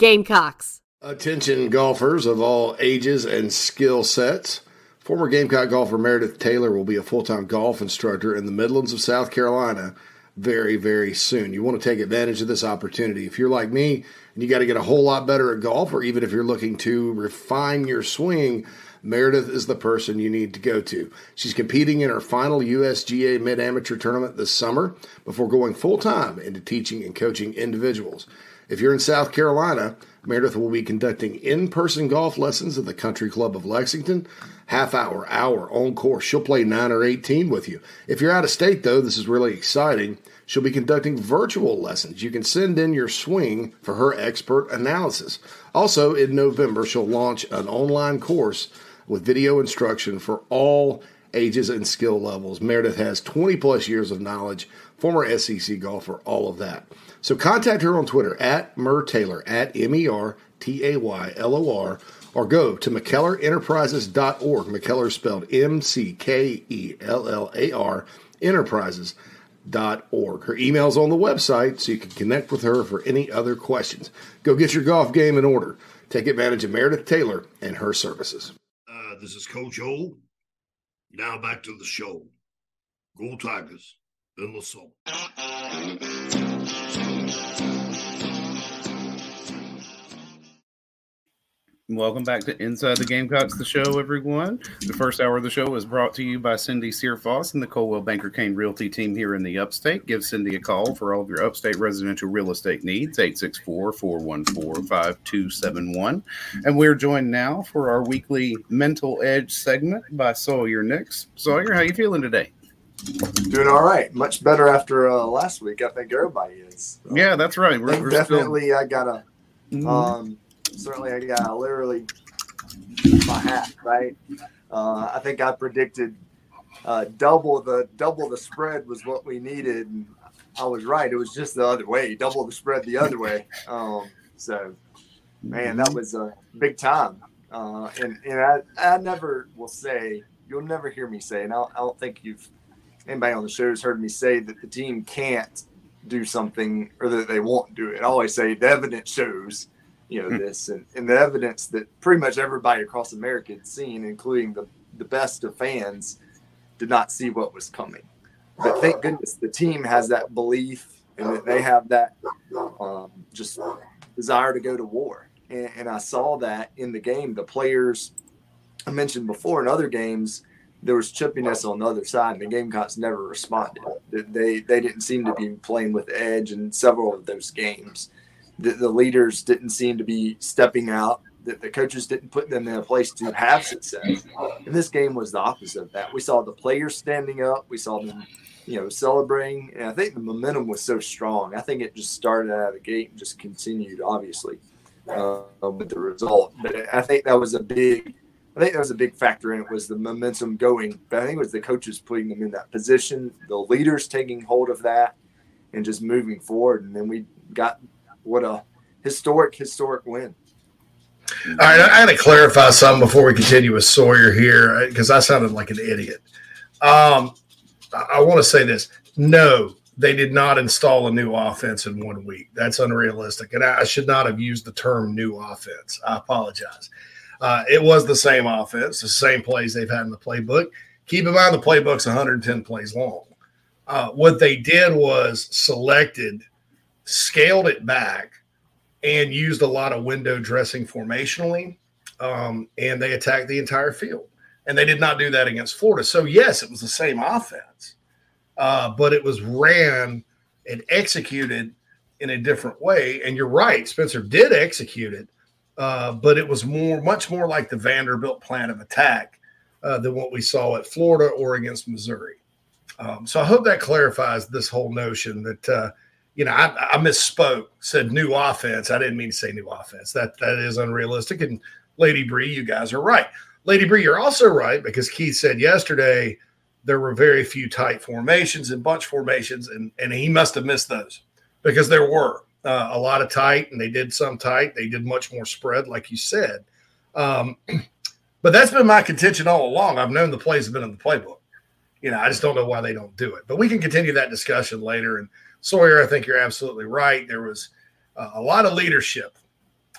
Gamecocks. Attention golfers of all ages and skill sets. Former Gamecock golfer Meredith Taylor will be a full time golf instructor in the Midlands of South Carolina very, very soon. You want to take advantage of this opportunity. If you're like me and you got to get a whole lot better at golf, or even if you're looking to refine your swing, Meredith is the person you need to go to. She's competing in her final USGA Mid Amateur tournament this summer before going full time into teaching and coaching individuals. If you're in South Carolina, Meredith will be conducting in person golf lessons at the Country Club of Lexington. Half hour, hour on course. She'll play 9 or 18 with you. If you're out of state, though, this is really exciting. She'll be conducting virtual lessons. You can send in your swing for her expert analysis. Also, in November, she'll launch an online course with video instruction for all ages and skill levels. Meredith has 20 plus years of knowledge, former SEC golfer, all of that. So contact her on Twitter at Mer Taylor, at M E R T A Y L O R, or go to McKellarEnterprises.org. McKellar spelled M C K E L L A R Enterprises.org. Her email's on the website, so you can connect with her for any other questions. Go get your golf game in order. Take advantage of Meredith Taylor and her services. Uh, this is Coach O. Now back to the show. Go Tigers in the song. Welcome back to Inside the Gamecocks, the show, everyone. The first hour of the show is brought to you by Cindy Searfoss and the Coldwell Banker Caine Realty team here in the upstate. Give Cindy a call for all of your upstate residential real estate needs, 864 414 5271. And we're joined now for our weekly Mental Edge segment by Sawyer Nix. Sawyer, how you feeling today? Doing all right. Much better after uh, last week. I think everybody is. yeah, that's right. We're, we're definitely, still... I got a. Mm-hmm. Um, certainly I got literally my hat right. Uh, I think I predicted uh, double the double the spread was what we needed, and I was right. It was just the other way, double the spread the other way. Um, so, man, that was a big time. Uh, and and I, I never will say you'll never hear me say, and I don't, I don't think you've anybody on the show has heard me say that the team can't do something or that they won't do it. I always say the evidence shows you know hmm. this and, and the evidence that pretty much everybody across america had seen including the, the best of fans did not see what was coming but thank goodness the team has that belief and that they have that um, just desire to go to war and, and i saw that in the game the players i mentioned before in other games there was chippiness on the other side, and the Gamecocks never responded. They they didn't seem to be playing with edge in several of those games the, the leaders didn't seem to be stepping out that the coaches didn't put them in a place to have success. And this game was the opposite of that. We saw the players standing up. We saw them, you know, celebrating. And I think the momentum was so strong. I think it just started out of the gate and just continued, obviously, uh, with the result. But I think that was a big, I think that was a big factor in it was the momentum going. But I think it was the coaches putting them in that position, the leaders taking hold of that, and just moving forward. And then we got what a historic, historic win. All right, I got to clarify something before we continue with Sawyer here because I sounded like an idiot. Um, I want to say this: no, they did not install a new offense in one week. That's unrealistic, and I should not have used the term "new offense." I apologize. Uh, it was the same offense, the same plays they've had in the playbook. Keep in mind the playbook's 110 plays long. Uh, what they did was selected scaled it back and used a lot of window dressing formationally. Um, and they attacked the entire field. And they did not do that against Florida. So, yes, it was the same offense, uh, but it was ran and executed in a different way. And you're right, Spencer did execute it, uh, but it was more, much more like the Vanderbilt plan of attack uh, than what we saw at Florida or against Missouri. Um, so I hope that clarifies this whole notion that uh, you know, I, I, misspoke, said new offense. I didn't mean to say new offense. That that is unrealistic. And Lady Bree, you guys are right. Lady Bree, you're also right because Keith said yesterday there were very few tight formations and bunch formations, and and he must have missed those because there were uh, a lot of tight, and they did some tight. They did much more spread, like you said. Um, but that's been my contention all along. I've known the plays have been in the playbook. You know, I just don't know why they don't do it. But we can continue that discussion later. And Sawyer, I think you're absolutely right. There was uh, a lot of leadership,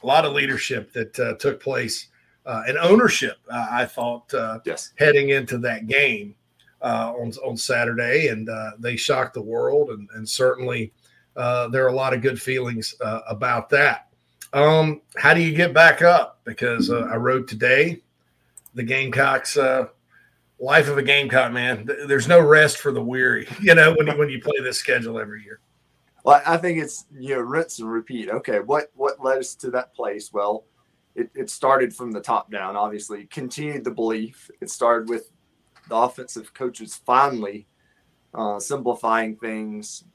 a lot of leadership that uh, took place uh, and ownership. Uh, I thought uh, yes. heading into that game uh, on on Saturday, and they shocked the world. And, and certainly, there are a lot of good feelings about that. Um, how do you get back up? Because I wrote today, the Gamecocks life of a gamecock man. There's no rest for the weary you know when you when you play this schedule every year. Well i think it's you know rinse and repeat. Okay what what led us to that place? Well it, it started from the top down obviously. Continued the belief. It started with the offensive coaches finally uh, simplifying things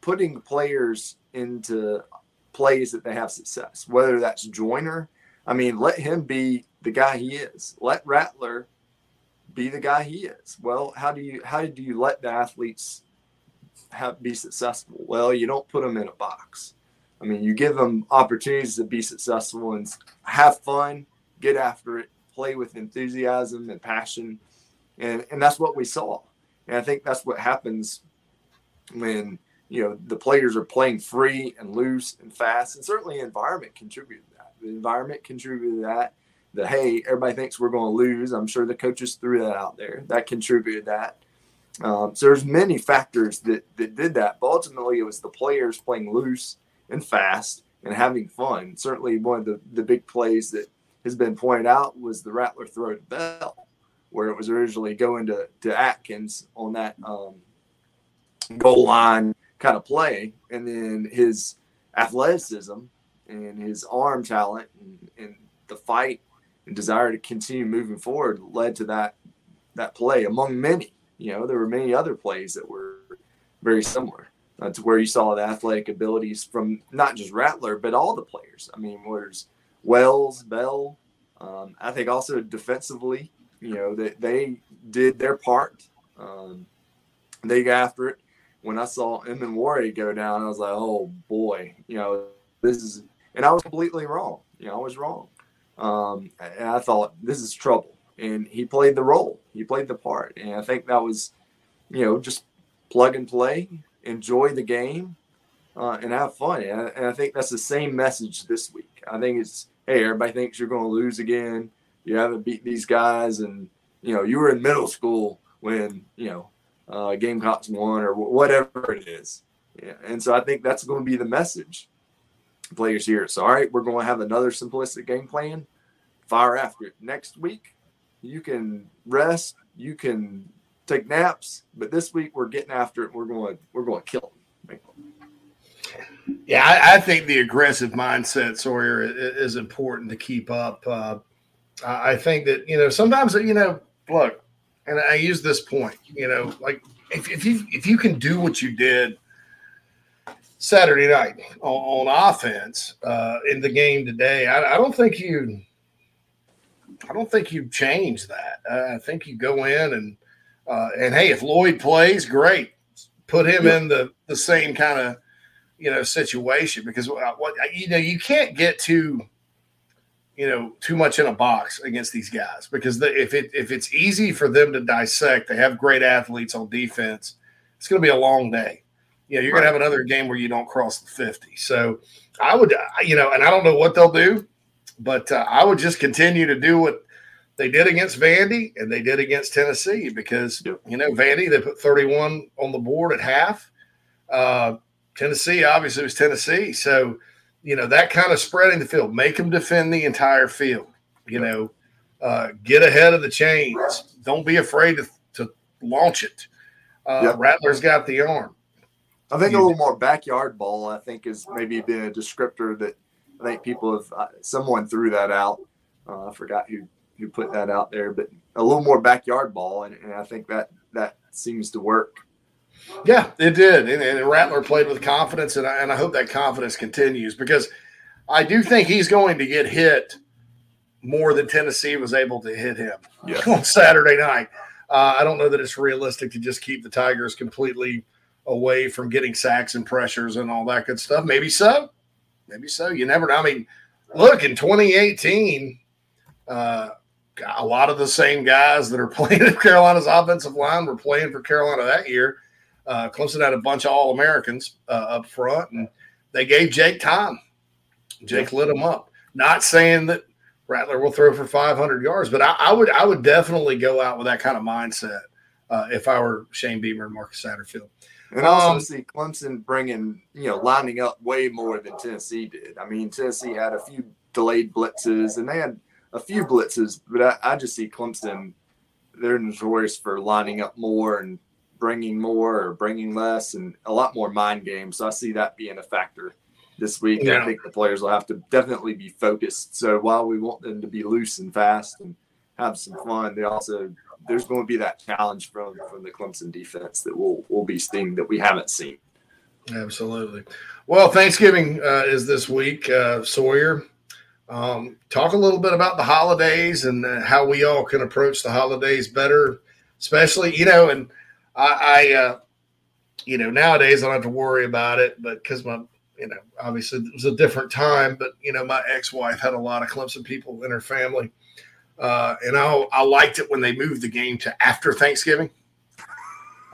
putting players into plays that they have success whether that's Joyner i mean let him be the guy he is. Let rattler be the guy he is. Well, how do you how do you let the athletes have be successful? Well, you don't put them in a box. I mean, you give them opportunities to be successful and have fun, get after it, play with enthusiasm and passion, and and that's what we saw. And I think that's what happens when you know the players are playing free and loose and fast, and certainly environment contributed to that. The environment contributed to that hey, everybody thinks we're going to lose. I'm sure the coaches threw that out there. That contributed that. Um, so there's many factors that that did that, but ultimately it was the players playing loose and fast and having fun. Certainly, one of the the big plays that has been pointed out was the Rattler throw to Bell, where it was originally going to to Adkins on that um, goal line kind of play, and then his athleticism and his arm talent and, and the fight and desire to continue moving forward led to that that play among many. You know, there were many other plays that were very similar uh, to where you saw the athletic abilities from not just Rattler but all the players. I mean, where's Wells, Bell. Um, I think also defensively, you know, that they, they did their part. Um, they got after it. When I saw Emmanwori go down, I was like, oh boy, you know, this is, and I was completely wrong. You know, I was wrong. Um, and I thought this is trouble. And he played the role. He played the part. And I think that was, you know, just plug and play, enjoy the game, uh, and have fun. And I, and I, think that's the same message this week. I think it's, hey, everybody thinks you're going to lose again. You haven't beat these guys, and you know you were in middle school when you know uh, Gamecocks won or whatever it is. Yeah. And so I think that's going to be the message players here. So, all right, we're going to have another simplistic game plan. Fire after it. Next week, you can rest, you can take naps, but this week we're getting after it. We're going, we're going to kill them. Yeah, I, I, think the aggressive mindset, Sawyer, is, important to keep up. Uh, I think that you know sometimes you know look, and I use this point. You know, like if, if you if you can do what you did Saturday night on, on offense uh, in the game today. I, I, don't think you, I don't think you change that. Uh, I think you go in and uh, and hey, if Lloyd plays, great. Put him yeah. in the the same kind of you know situation because what, what you know you can't get too you know too much in a box against these guys because the, if it if it's easy for them to dissect, they have great athletes on defense. It's going to be a long day you know, you're right. going to have another game where you don't cross the 50. So I would, you know, and I don't know what they'll do, but uh, I would just continue to do what they did against Vandy and they did against Tennessee because, yep. you know, Vandy, they put 31 on the board at half. Uh, Tennessee, obviously, was Tennessee. So, you know, that kind of spreading the field, make them defend the entire field, you know, uh, get ahead of the chains. Don't be afraid to, to launch it. Uh, yep. Rattler's got the arm. I think a little more backyard ball. I think is maybe been a descriptor that I think people have. Uh, someone threw that out. Uh, I forgot who who put that out there, but a little more backyard ball, and, and I think that that seems to work Yeah, it did, and, and Rattler played with confidence, and I, and I hope that confidence continues because I do think he's going to get hit more than Tennessee was able to hit him yeah. on Saturday night. Uh, I don't know that it's realistic to just keep the Tigers completely away from getting sacks and pressures and all that good stuff. Maybe so. Maybe so. You never know. I mean, look, in 2018, uh, a lot of the same guys that are playing in Carolina's offensive line were playing for Carolina that year. Uh, Clemson had a bunch of All Americans uh, up front, and they gave Jake time. Jake lit him up. Not saying that Rattler will throw for 500 yards, but I, I would I would definitely go out with that kind of mindset uh, if I were Shane Beamer and Marcus Satterfield. And also um, see Clemson bringing, you know, lining up way more than Tennessee did. I mean, Tennessee had a few delayed blitzes and they had a few blitzes, but I, I just see Clemson, they're notorious for lining up more and bringing more or bringing less and a lot more mind games. So I see that being a factor this week. Yeah. I think the players will have to definitely be focused. So while we want them to be loose and fast and have some fun, they also there's going to be that challenge from from the Clemson defense that we'll we'll be seeing that we haven't seen. Absolutely. Well, Thanksgiving uh, is this week, uh, Sawyer. Um, talk a little bit about the holidays and uh, how we all can approach the holidays better, especially you know. And I, I uh, you know, nowadays I don't have to worry about it, but because my you know, obviously it was a different time, but you know, my ex-wife had a lot of Clemson people in her family, uh, and I, I liked it when they moved the game to after Thanksgiving.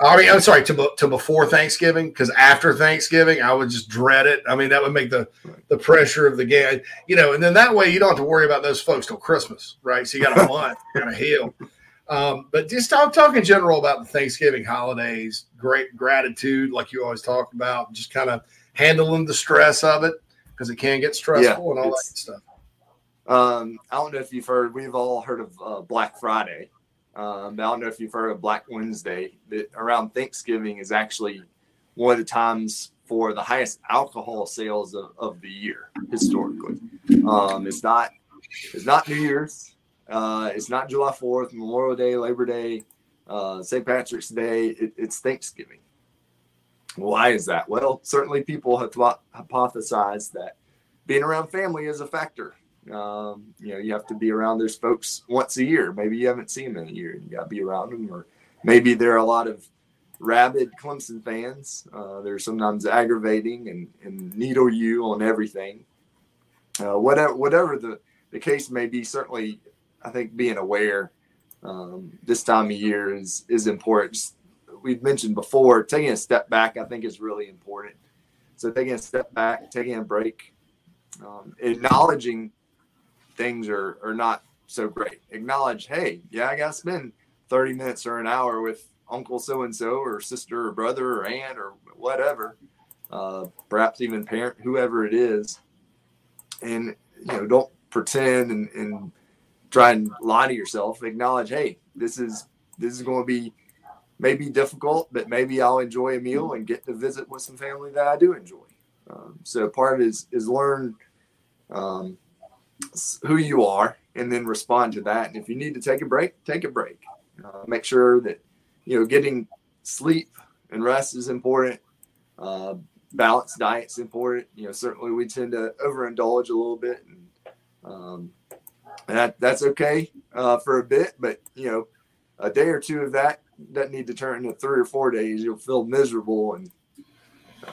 I mean, I'm sorry to to before Thanksgiving because after Thanksgiving I would just dread it. I mean, that would make the the pressure of the game, you know, and then that way you don't have to worry about those folks till Christmas, right? So you got a month, kind of heal. Um, but just talk talk in general about the Thanksgiving holidays, great gratitude, like you always talk about, just kind of handling the stress of it because it can get stressful yeah, and all that stuff. Um, I don't know if you've heard. We've all heard of uh, Black Friday. Um, I don't know if you've heard of Black Wednesday. That around Thanksgiving is actually one of the times for the highest alcohol sales of, of the year historically. Um, it's not it's not New Year's. Uh, it's not July Fourth, Memorial Day, Labor Day, uh, St. Patrick's Day. It, it's Thanksgiving. Why is that? Well, certainly people have hypothesized that being around family is a factor. Um, you know, you have to be around those folks once a year. Maybe you haven't seen them in a year. and You got to be around them, or maybe there are a lot of rabid Clemson fans. Uh, they're sometimes aggravating and, and needle you on everything. Uh, whatever, whatever the, the case may be, certainly, I think being aware um, this time of year is is important. Just we've mentioned before, taking a step back, I think is really important. So taking a step back, taking a break, um, acknowledging things are, are not so great. Acknowledge, hey, yeah, I got to spend 30 minutes or an hour with uncle so and so, or sister, or brother, or aunt, or whatever, uh, perhaps even parent, whoever it is. And, you know, don't pretend and, and try and lie to yourself. Acknowledge, hey, this is this is going to be maybe difficult, but maybe I'll enjoy a meal and get to visit with some family that I do enjoy. Um, so part of it is, is learn um, who you are and then respond to that. And if you need to take a break, take a break. Uh, make sure that, you know, getting sleep and rest is important. Uh, balanced diet's important. You know, certainly we tend to overindulge a little bit and, um, and that, that's okay uh, for a bit, but you know, a day or two of that doesn't need to turn into three or four days. You'll feel miserable and uh,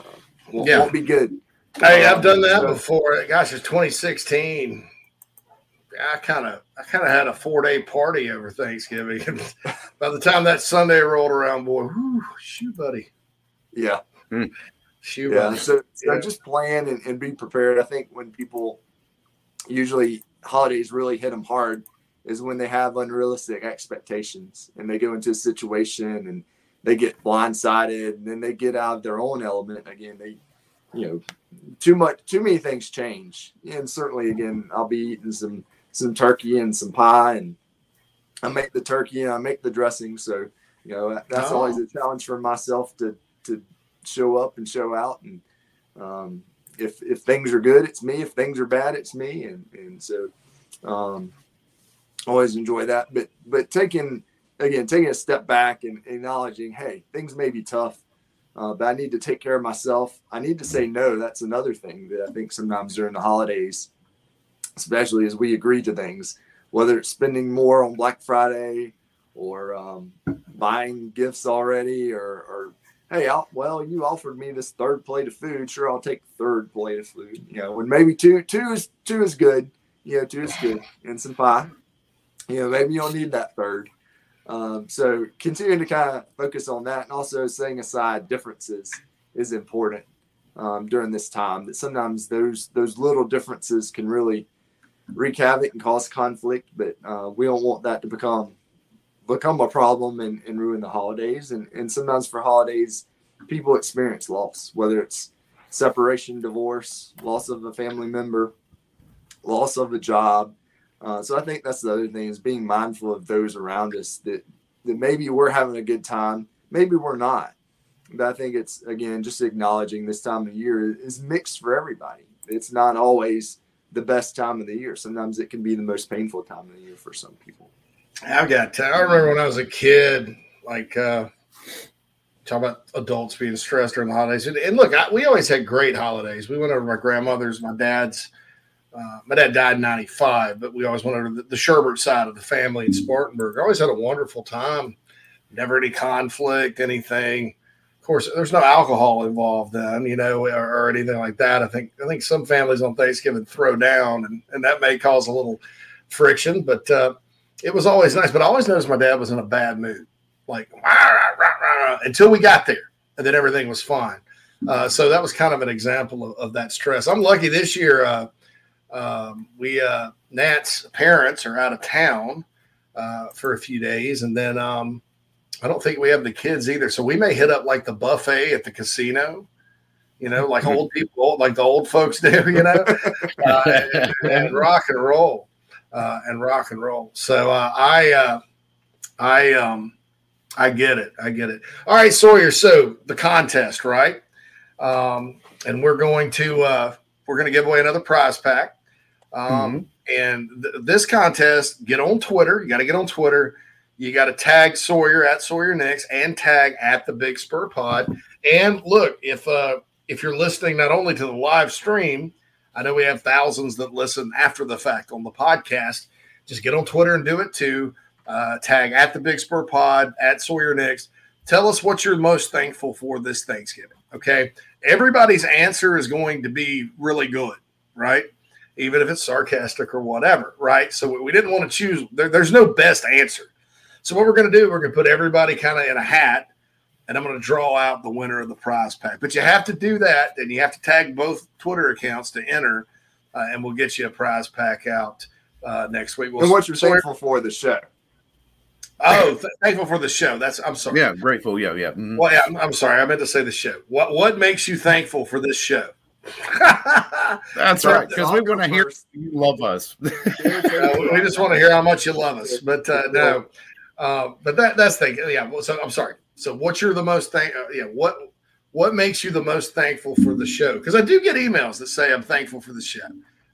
won't, yeah. won't be good. Hey, I've done that so, before. Gosh, it's 2016. I kind of I kind of had a four day party over Thanksgiving, and by the time that Sunday rolled around, boy, whew, shoot, buddy. Yeah. Hmm. Shoot, yeah. Buddy. So, so yeah. just plan and, and be prepared. I think when people usually holidays really hit them hard, is when they have unrealistic expectations and they go into a situation and they get blindsided and then they get out of their own element again they you know too much too many things change and certainly again i'll be eating some some turkey and some pie and i make the turkey and i make the dressing so you know that's oh. always a challenge for myself to to show up and show out and um, if if things are good it's me if things are bad it's me and and so um, always enjoy that. But but taking again taking a step back and acknowledging, hey, things may be tough. uh, but I need to take care of myself. I need to say no. That's another thing that I think sometimes during the holidays, especially as we agree to things, whether it's spending more on Black Friday or um, buying gifts already or, or hey, I'll, well, you offered me this third plate of food. Sure, I'll take third plate of food. You know, when maybe two two is two is good. You know, two is good and some pie. You know, maybe you don't need that third. Um, so continuing to kind of focus on that and also setting aside differences is important um, during this time. That sometimes those those little differences can really wreak havoc and cause conflict, but uh, we don't want that to become become a problem and, and ruin the holidays. And, and sometimes for holidays, people experience loss, whether it's separation, divorce, loss of a family member, loss of a job, uh, so I think that's the other thing is being mindful of those around us that that maybe we're having a good time, maybe we're not. But I think it's again just acknowledging this time of year is mixed for everybody. It's not always the best time of the year. Sometimes it can be the most painful time of the year for some people. I've got to, I remember when I was a kid, like uh, talk about adults being stressed during the holidays. And, and look, I, we always had great holidays. We went over to my grandmother's, my dad's uh, my dad died in 95, but we always went over the, the Shurburtt side of the family in Spartanburg. I always had a wonderful time. Never any conflict, anything. Course, there's no alcohol involved then, you know, or, or, anything like that. I think I think some families on Thanksgiving throw down, and, and that may cause a little friction, but uh, it was always nice. But I always noticed my dad was in a bad mood, like rah, rah, rah, until we got there, and then everything was fine. Uh, so that was kind of an example of, of that stress. I'm lucky this year. Uh, um, we uh, Nat's parents are out of town uh, for a few days, and then um, I don't think we have the kids either. So we may hit up like the buffet at the casino, you know, like old people, like the old folks do, you know, uh, and, and, rock and roll, uh, and rock and roll. So uh, I, uh, I, um, I get it. I get it. All right, Sawyer. So the contest, right? Um, and we're going to uh, we're going to give away another prize pack. Um, mm-hmm. And th- this contest, get on Twitter. You got to get on Twitter. You got to tag Sawyer at Sawyer Nix and tag at the Big Spur Pod. And look, if uh, if you're listening not only to the live stream, I know we have thousands that listen after the fact on the podcast. Just get on Twitter and do it too. Uh, tag at the Big Spur Pod at Sawyer Nix. Tell us what you're most thankful for this Thanksgiving. Okay, everybody's answer is going to be really good, right? even if it's sarcastic or whatever, right? So we didn't want to choose. There, there's no best answer. So what we're going to do, we're going to put everybody kind of in a hat, and I'm going to draw out the winner of the prize pack. But you have to do that, and you have to tag both Twitter accounts to enter, uh, and we'll get you a prize pack out uh, next week. We'll, and what you're thankful for the show? Oh, th- thankful for the show. That's I'm sorry. Yeah, grateful. Yeah, yeah. Mm-hmm. Well, yeah, I'm, I'm sorry. I meant to say the show. What What makes you thankful for this show? That's right, because we want to hear you love us. uh, we just want to hear how much you love us. But uh, no, uh, but that that's the thing. Yeah. So I'm sorry. So what you're the most thank? Uh, yeah. What what makes you the most thankful for the show? Because I do get emails that say I'm thankful for the show.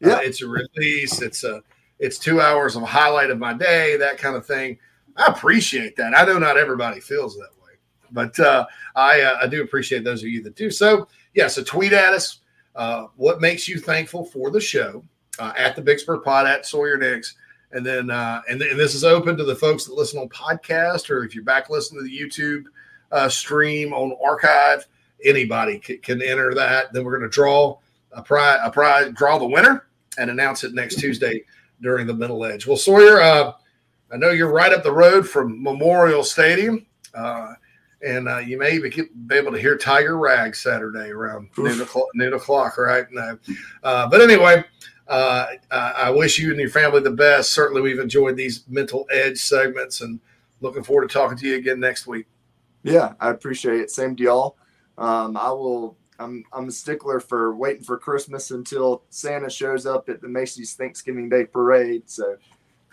Uh, yeah. it's a release. It's a it's two hours of a highlight of my day. That kind of thing. I appreciate that. I know not everybody feels that way, but uh, I I do appreciate those of you that do. So yeah. So tweet at us uh, what makes you thankful for the show uh, at the Spur Pod at Sawyer Nix. And then, uh, and, th- and this is open to the folks that listen on podcast or if you're back listening to the YouTube uh, stream on archive, anybody c- can enter that. Then we're going to draw a prize, a prize, draw the winner and announce it next Tuesday during the mental edge. Well, Sawyer, uh, I know you're right up the road from Memorial Stadium. Uh, and uh, you may be, be, able to hear Tiger Rag Saturday around noon o'clock, noon o'clock, right? No. Uh, but anyway, uh, I wish you and your family the best. Certainly, we've enjoyed these mental edge segments, and looking forward to talking to you again next week. Yeah, I appreciate it. Same to y'all. Um, I will. I'm I'm a stickler for waiting for Christmas until Santa shows up at the Macy's Thanksgiving Day parade. So,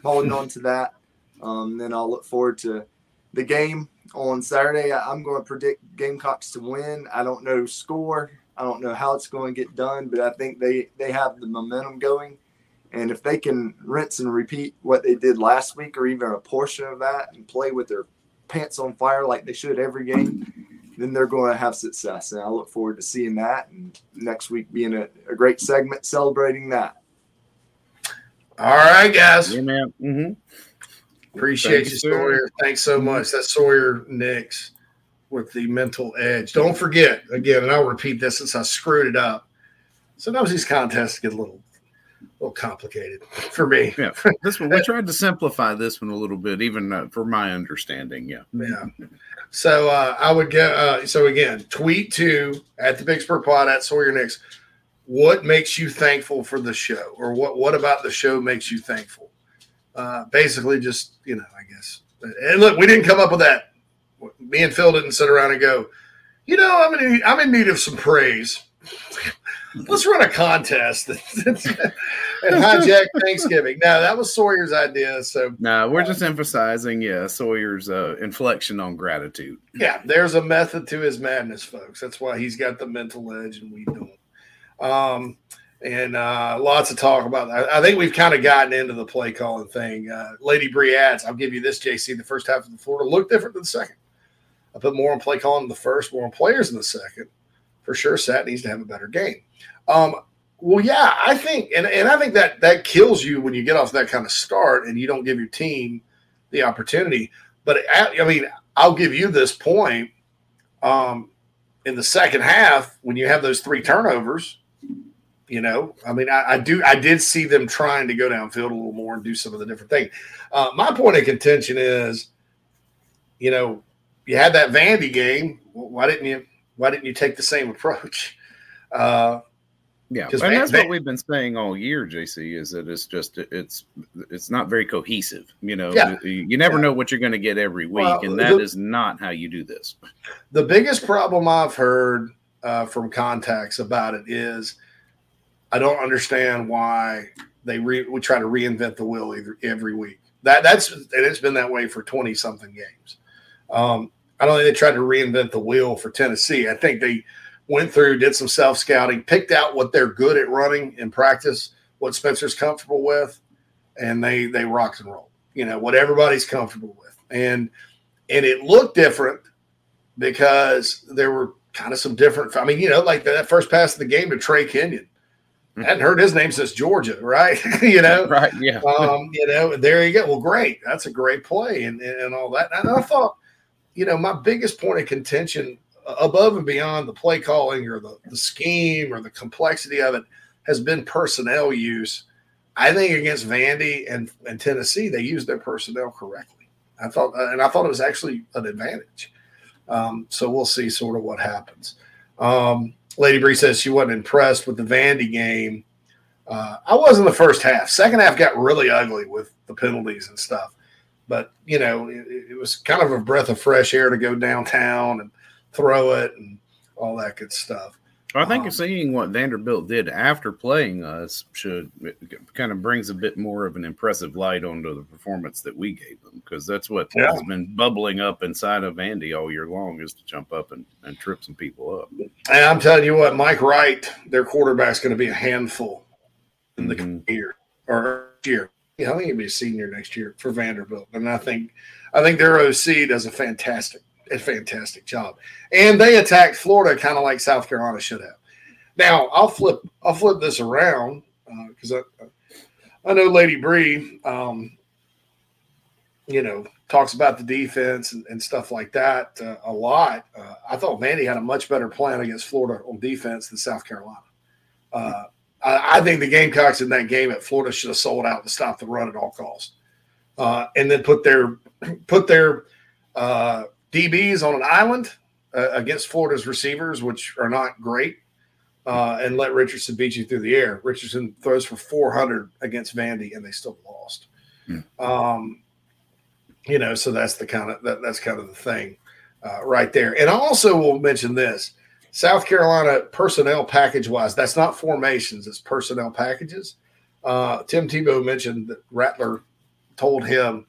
holding on to that. Um, then I'll look forward to the game on Saturday. I'm going to predict Gamecocks to win. I don't know score. I don't know how it's going to get done, but I think they they have the momentum going. And if they can rinse and repeat what they did last week, or even a portion of that, and play with their pants on fire like they should every game, then they're going to have success. And I look forward to seeing that. And next week being a, a great segment celebrating that. All right, guys. Yeah, man. Mm-hmm. Appreciate Thanks, you, Sawyer. Thanks so much. That's Sawyer Nix with the mental edge. Don't forget, again, and I'll repeat this since I screwed it up. Sometimes these contests get a little a little complicated for me. Yeah, this one we tried to simplify this one a little bit, even uh, for my understanding. Yeah, yeah. So uh, I would get. Uh, so again, tweet to at the Big Spur Pod at Sawyer Nix. What makes you thankful for the show, or what what about the show makes you thankful? Uh, basically, just you know, I guess. And look, we didn't come up with that. Me and Phil didn't sit around and go, you know, I'm in I'm in need of some praise. Let's run a contest and hijack Thanksgiving. No, that was Sawyer's idea. So no, we're just emphasizing, yeah, Sawyer's uh, inflection on gratitude. Yeah, there's a method to his madness, folks. That's why he's got the mental edge, and we don't. Um, and uh, lots of talk about that. I think we've kind of gotten into the play calling thing. Uh, Lady Bree adds, I'll give you this, JC. The first half of the Florida looked different than the second. I put more on play calling in the first, more on players in the second. For sure, Sat needs to have a better game. Um, well, yeah, I think, and, and I think that that kills you when you get off that kind of start and you don't give your team the opportunity. But I mean, I'll give you this point. Um, in the second half, when you have those three turnovers, you know, I mean, I, I, do, I did see them trying to go downfield a little more and do some of the different things. Uh, my point of contention is, you know, you had that Vandy game. Why didn't you? Why didn't you take the same approach? Uh, yeah, and Van, that's Van, what we've been saying all year, JC. Is that it's just it's it's not very cohesive. You know, yeah. you, you never yeah. know what you're going to get every week, well, and that the, is not how you do this. The biggest problem I've heard uh, from contacts about it is I don't understand why they re, we try to reinvent the wheel every, every week. That that's and it's been that way for twenty something games. Um, I don't think they tried to reinvent the wheel for Tennessee. I think they went through, did some self scouting, picked out what they're good at running in practice, what Spencer's comfortable with, and they they rocked and roll. You know what everybody's comfortable with, and and it looked different because there were kind of some different. I mean, you know, like that first pass of the game to Trey Kenyon I hadn't heard his name since Georgia, right? you know, right? Yeah. um, you know, there you go. Well, great. That's a great play and, and all that. And I thought, you know, my biggest point of contention above and beyond the play calling or the, the scheme or the complexity of it has been personnel use. I think against Vandy and, and Tennessee, they used their personnel correctly. I thought, and I thought it was actually an advantage. Um, so we'll see sort of what happens. Um, Lady Bree says she wasn't impressed with the Vandy game. Uh, I was in the first half. Second half got really ugly with the penalties and stuff. But you know, it, it, was kind of a breath of fresh air to go downtown and throw it and all that good stuff. I think um, seeing what Vanderbilt did after playing us should kind of brings a bit more of an impressive light onto the performance that we gave them because that's what yeah. has been bubbling up inside of Vandy all year long is to jump up and, and trip some people up. And I'm telling you what, Mike Wright, their quarterback's going to be a handful in the mm-hmm. year or year. Yeah, I think he'll be a senior next year for Vanderbilt, and I think I think their OC does a fantastic a fantastic job. And they attacked Florida kind of like South Carolina should have. Now I'll flip I'll flip this around because uh, I I know Lady Bree, um, you know, talks about the defense and, and stuff like that uh, a lot. Uh, I thought Vandy had a much better plan against Florida on defense than South Carolina. Uh, I, I, think the Gamecocks in that game at Florida should have sold out to stop the run at all costs, uh, and then put their put their uh, DBs on an island uh, against Florida's receivers, which are not great, uh, and let Richardson beat you through the air. Richardson throws for 400 against Vandy, and they still lost. Mm. Um, you know, so that's the kind of that, that's kind of the thing uh, right there. And I also will mention this: South Carolina personnel package wise, that's not formations; it's personnel packages. Uh, Tim Tebow mentioned that Rattler told him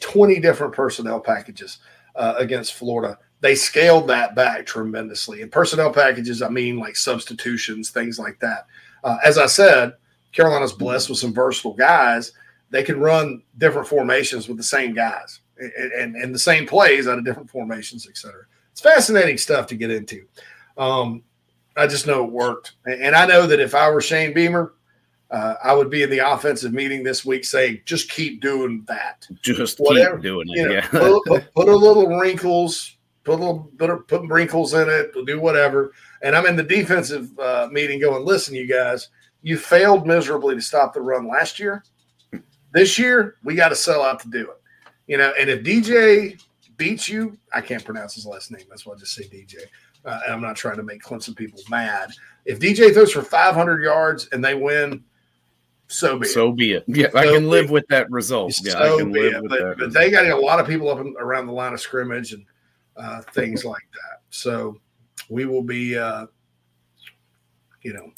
20 different personnel packages uh, against Florida. They scaled that back tremendously. And personnel packages, I mean like substitutions, things like that. Uh, as I said, Carolina's blessed with some versatile guys. They can run different formations with the same guys and, and, and the same plays out of different formations, et cetera. it's fascinating stuff to get into. Um, I just know it worked, and I know that if I were Shane Beamer, uh, I would be in the offensive meeting this week saying, just keep doing that. Just Whatever, keep doing it. Know, yeah. put, put, a little wrinkles, put a little put, put wrinkles in it, do whatever. And I'm in the defensive uh, meeting going, listen, you guys, you failed miserably to stop the run last year. This year, we got to sell out to do it. You know, and if DJ beats you, I can't pronounce his last name. That's why I just say DJ. Uh, and I'm not trying to make Clemson people mad. If DJ throws for 500 yards and they win, so be it. So be it. Yeah, so I can live with that result. Yeah, so I can live it. with but, that. But they got a lot of people up in, around the line of scrimmage and uh, things like that. So we will be, uh, you know,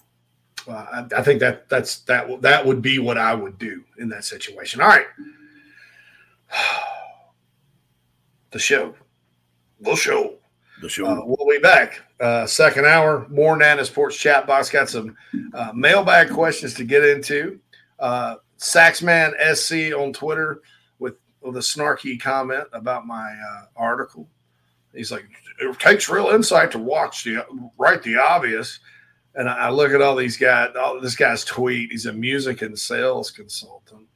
uh, I, I, think that that's that that would be what I would do in that situation. All right, the show, the show, the show. Uh, we'll be back. Uh, second hour, more Nana Sports chat box. Got some uh, mailbag questions to get into. Uh, Saxman SC on Twitter with with a snarky comment about my uh, article. He's like, it takes real insight to watch the write the obvious. And I, I look at all these guys, all this guy's tweet. He's a music and sales consultant.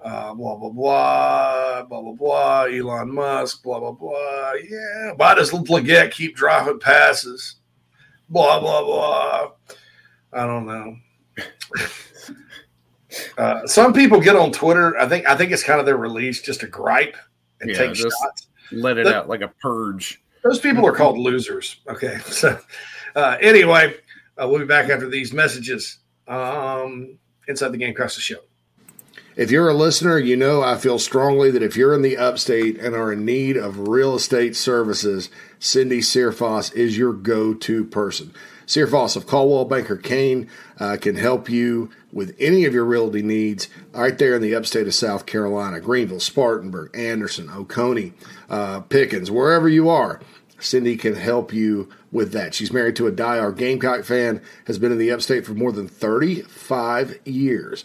Uh, blah blah blah blah blah blah. Elon Musk, blah blah blah. Yeah, why does Legette keep dropping passes? Blah blah blah. I don't know. uh, some people get on Twitter. I think I think it's kind of their release, just a gripe and yeah, take shots. Let it the, out like a purge. Those people are called losers. Okay, so uh, anyway, uh, we'll be back after these messages. Um, inside the game, across the show. If you're a listener, you know I feel strongly that if you're in the upstate and are in need of real estate services, Cindy Searfoss is your go to person. Searfoss of Coldwell Banker Caine uh, can help you with any of your realty needs right there in the upstate of South Carolina Greenville, Spartanburg, Anderson, Oconee, uh, Pickens, wherever you are. Cindy can help you with that. She's married to a die-hard Gamecock fan, has been in the upstate for more than 35 years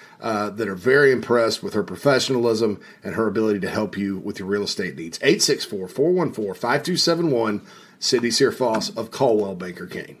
uh, that are very impressed with her professionalism and her ability to help you with your real estate needs. 864 414 5271, Cindy Searfoss of Coldwell Banker Caine.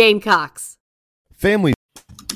Gamecocks. Family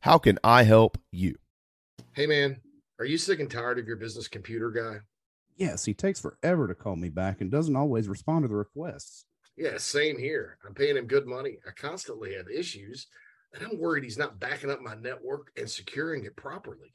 How can I help you? Hey, man, are you sick and tired of your business computer guy? Yes, he takes forever to call me back and doesn't always respond to the requests. Yeah, same here. I'm paying him good money. I constantly have issues, and I'm worried he's not backing up my network and securing it properly.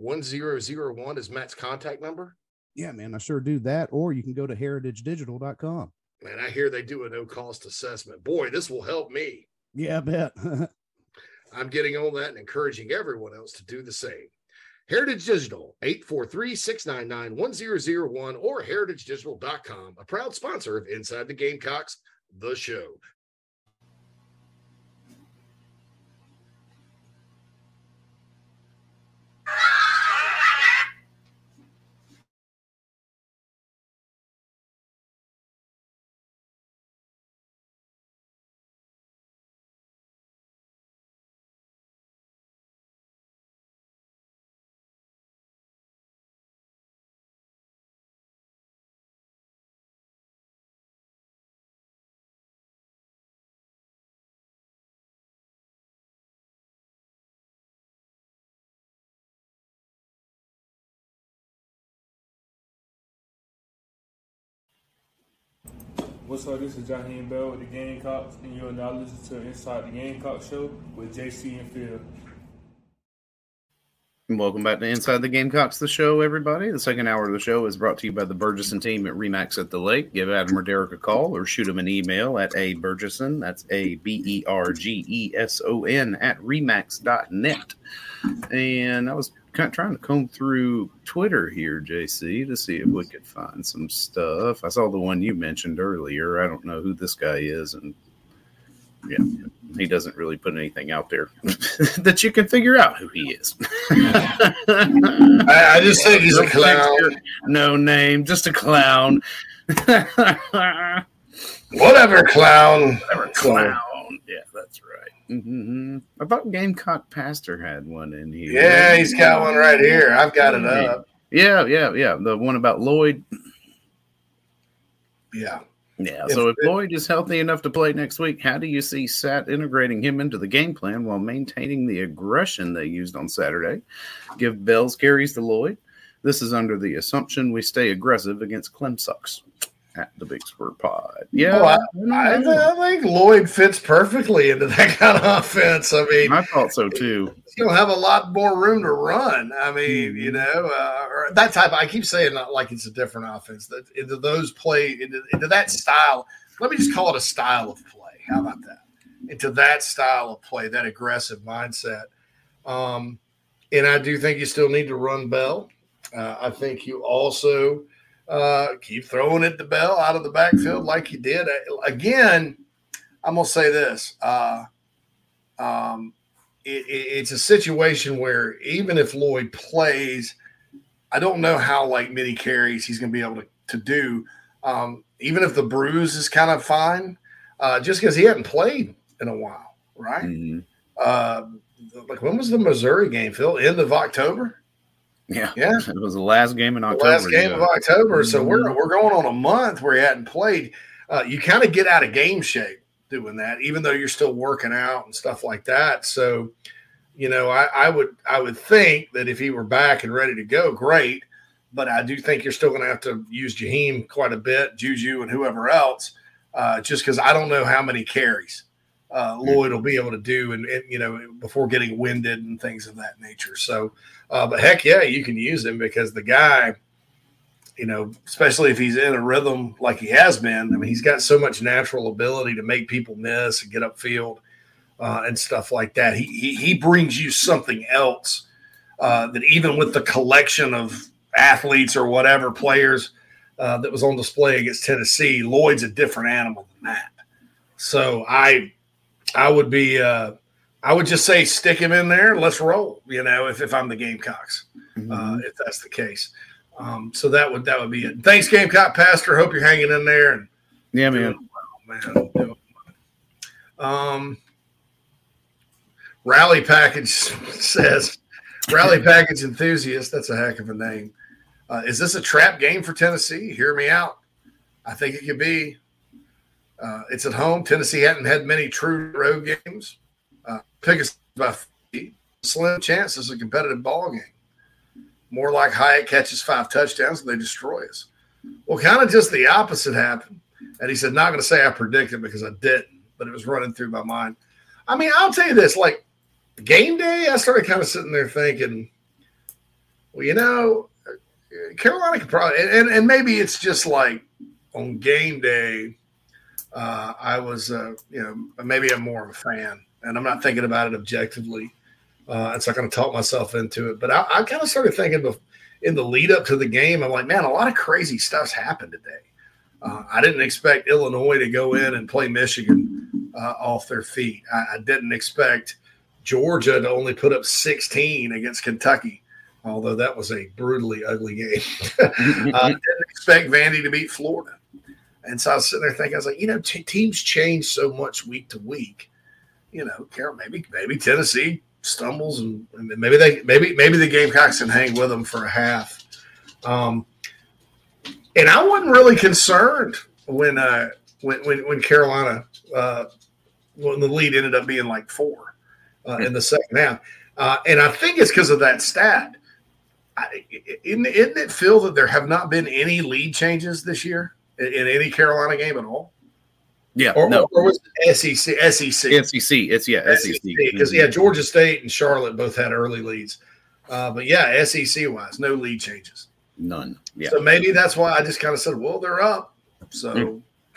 1001 is Matt's contact number? Yeah, man, I sure do that. Or you can go to heritagedigital.com. Man, I hear they do a no cost assessment. Boy, this will help me. Yeah, I bet. I'm getting on that and encouraging everyone else to do the same. Heritage Digital, 843-699-1001 or heritagedigital.com, a proud sponsor of Inside the Gamecocks, the show. What's up? This is Jaheim Bell with the Gamecocks, and you're now listening to Inside the Gamecock Show with JC and Phil. Welcome back to Inside the Gamecocks, the show, everybody. The second hour of the show is brought to you by the Bergeson team at Remax at the Lake. Give Adam or Derek a call or shoot them an email at a Bergeson, that's A B E R G E S O N, at remax.net. And I was kind of trying to comb through Twitter here, JC, to see if we could find some stuff. I saw the one you mentioned earlier. I don't know who this guy is, and yeah, he doesn't really put anything out there that you can figure out who he is. I, I, just think he's a clown. No name, just a clown. Whatever, clown. Whatever, clown. Yeah, that's right. Mm-hmm. I thought Gamecock Pastor had one in here. Yeah, he's got one right here. I've got it up. Yeah, yeah, yeah. The one about Lloyd. Yeah. Yeah. So if, if Lloyd is healthy enough to play next week, how do you see Sat integrating him into the game plan while maintaining the aggression they used on Saturday? Give Bell's carries to Lloyd. This is under the assumption we stay aggressive against Clem sucks at the Big Spur Pod. Yeah, I, I, I, think Lloyd fits perfectly into that kind of offense. I mean, I thought so too. He'll have a lot more room to run. I mean, mm-hmm. you know, uh, that type. I keep saying not like it's a different offense. That into those play into, into that style. Let me just call it a style of play. How about that? Into that style of play, that aggressive mindset. Um, and I do think you still need to run Bell. Uh, I think you also uh, keep throwing it the Bell out of the backfield like you did. Again, I'm gonna say this. Uh, um, it, it, it's a situation where even if Lloyd plays, I don't know how like many carries he's gonna be able to, to do. Um, even if the bruise is kind of fine, uh, just because he hadn't played in a while, right? Mm-hmm. Uh, like when was the Missouri game, Phil? End of October. Yeah, yeah. It was the last game in October. The last game of October. So mm-hmm. we're we're going on a month where he hadn't played. Uh, you kind of get out of game shape doing that, even though you're still working out and stuff like that. So, you know, I, I would I would think that if he were back and ready to go, great. But I do think you're still going to have to use Jaheim quite a bit, Juju and whoever else, uh, just because I don't know how many carries uh, Lloyd will be able to do, and, and, you know before getting winded and things of that nature. So, uh, but heck yeah, you can use him because the guy, you know, especially if he's in a rhythm like he has been. I mean, he's got so much natural ability to make people miss and get upfield uh, and stuff like that. He, he he brings you something else uh, that even with the collection of athletes or whatever players uh, that was on display against Tennessee, Lloyd's a different animal than that. So I I would be uh, I would just say stick him in there. Let's roll. You know, if, if I'm the Gamecocks, mm-hmm. uh, if that's the case. Um, so that would that would be it. Thanks, Gamecock Pastor. Hope you're hanging in there. And yeah, man. Well, man. Um, Rally Package says, Rally Package enthusiast. That's a heck of a name. Uh, is this a trap game for Tennessee? Hear me out. I think it could be. Uh, it's at home. Tennessee hadn't had many true road games. Pick us by slim chance it's a competitive ball game. More like Hyatt catches five touchdowns and they destroy us. Well, kind of just the opposite happened. And he said, not going to say I predicted because I didn't, but it was running through my mind. I mean, I'll tell you this like game day, I started kind of sitting there thinking, well, you know, Carolina could probably, and, and maybe it's just like on game day, uh, I was, uh, you know, maybe I'm more of a fan and I'm not thinking about it objectively. Uh, it's not going to talk myself into it. But I, I kind of started thinking in the lead up to the game, I'm like, man, a lot of crazy stuff's happened today. Uh, I didn't expect Illinois to go in and play Michigan uh, off their feet. I, I, didn't expect Georgia to only put up 16 against Kentucky, although that was a brutally ugly game. I didn't expect Vandy to beat Florida. And so I was sitting there thinking, I was like, you know, t- teams change so much week to week. You know, maybe maybe Tennessee stumbles and, and maybe they maybe maybe the Gamecocks can hang with them for a half. Um, and I wasn't really concerned when uh, when when, when Carolina uh, when the lead ended up being like four uh, in the second half, uh, and I think it's because of that stat. I, isn't, isn't it feel that there have not been any lead changes this year in, in any Carolina game at all? Yeah, or, no. or was it SEC? SEC. SEC. It's yeah, SEC. Because yeah, Georgia State and Charlotte both had early leads, uh, but yeah, SEC wise, no lead changes. None. Yeah. So maybe that's why I just kind of said, well, they're up. So. Mm.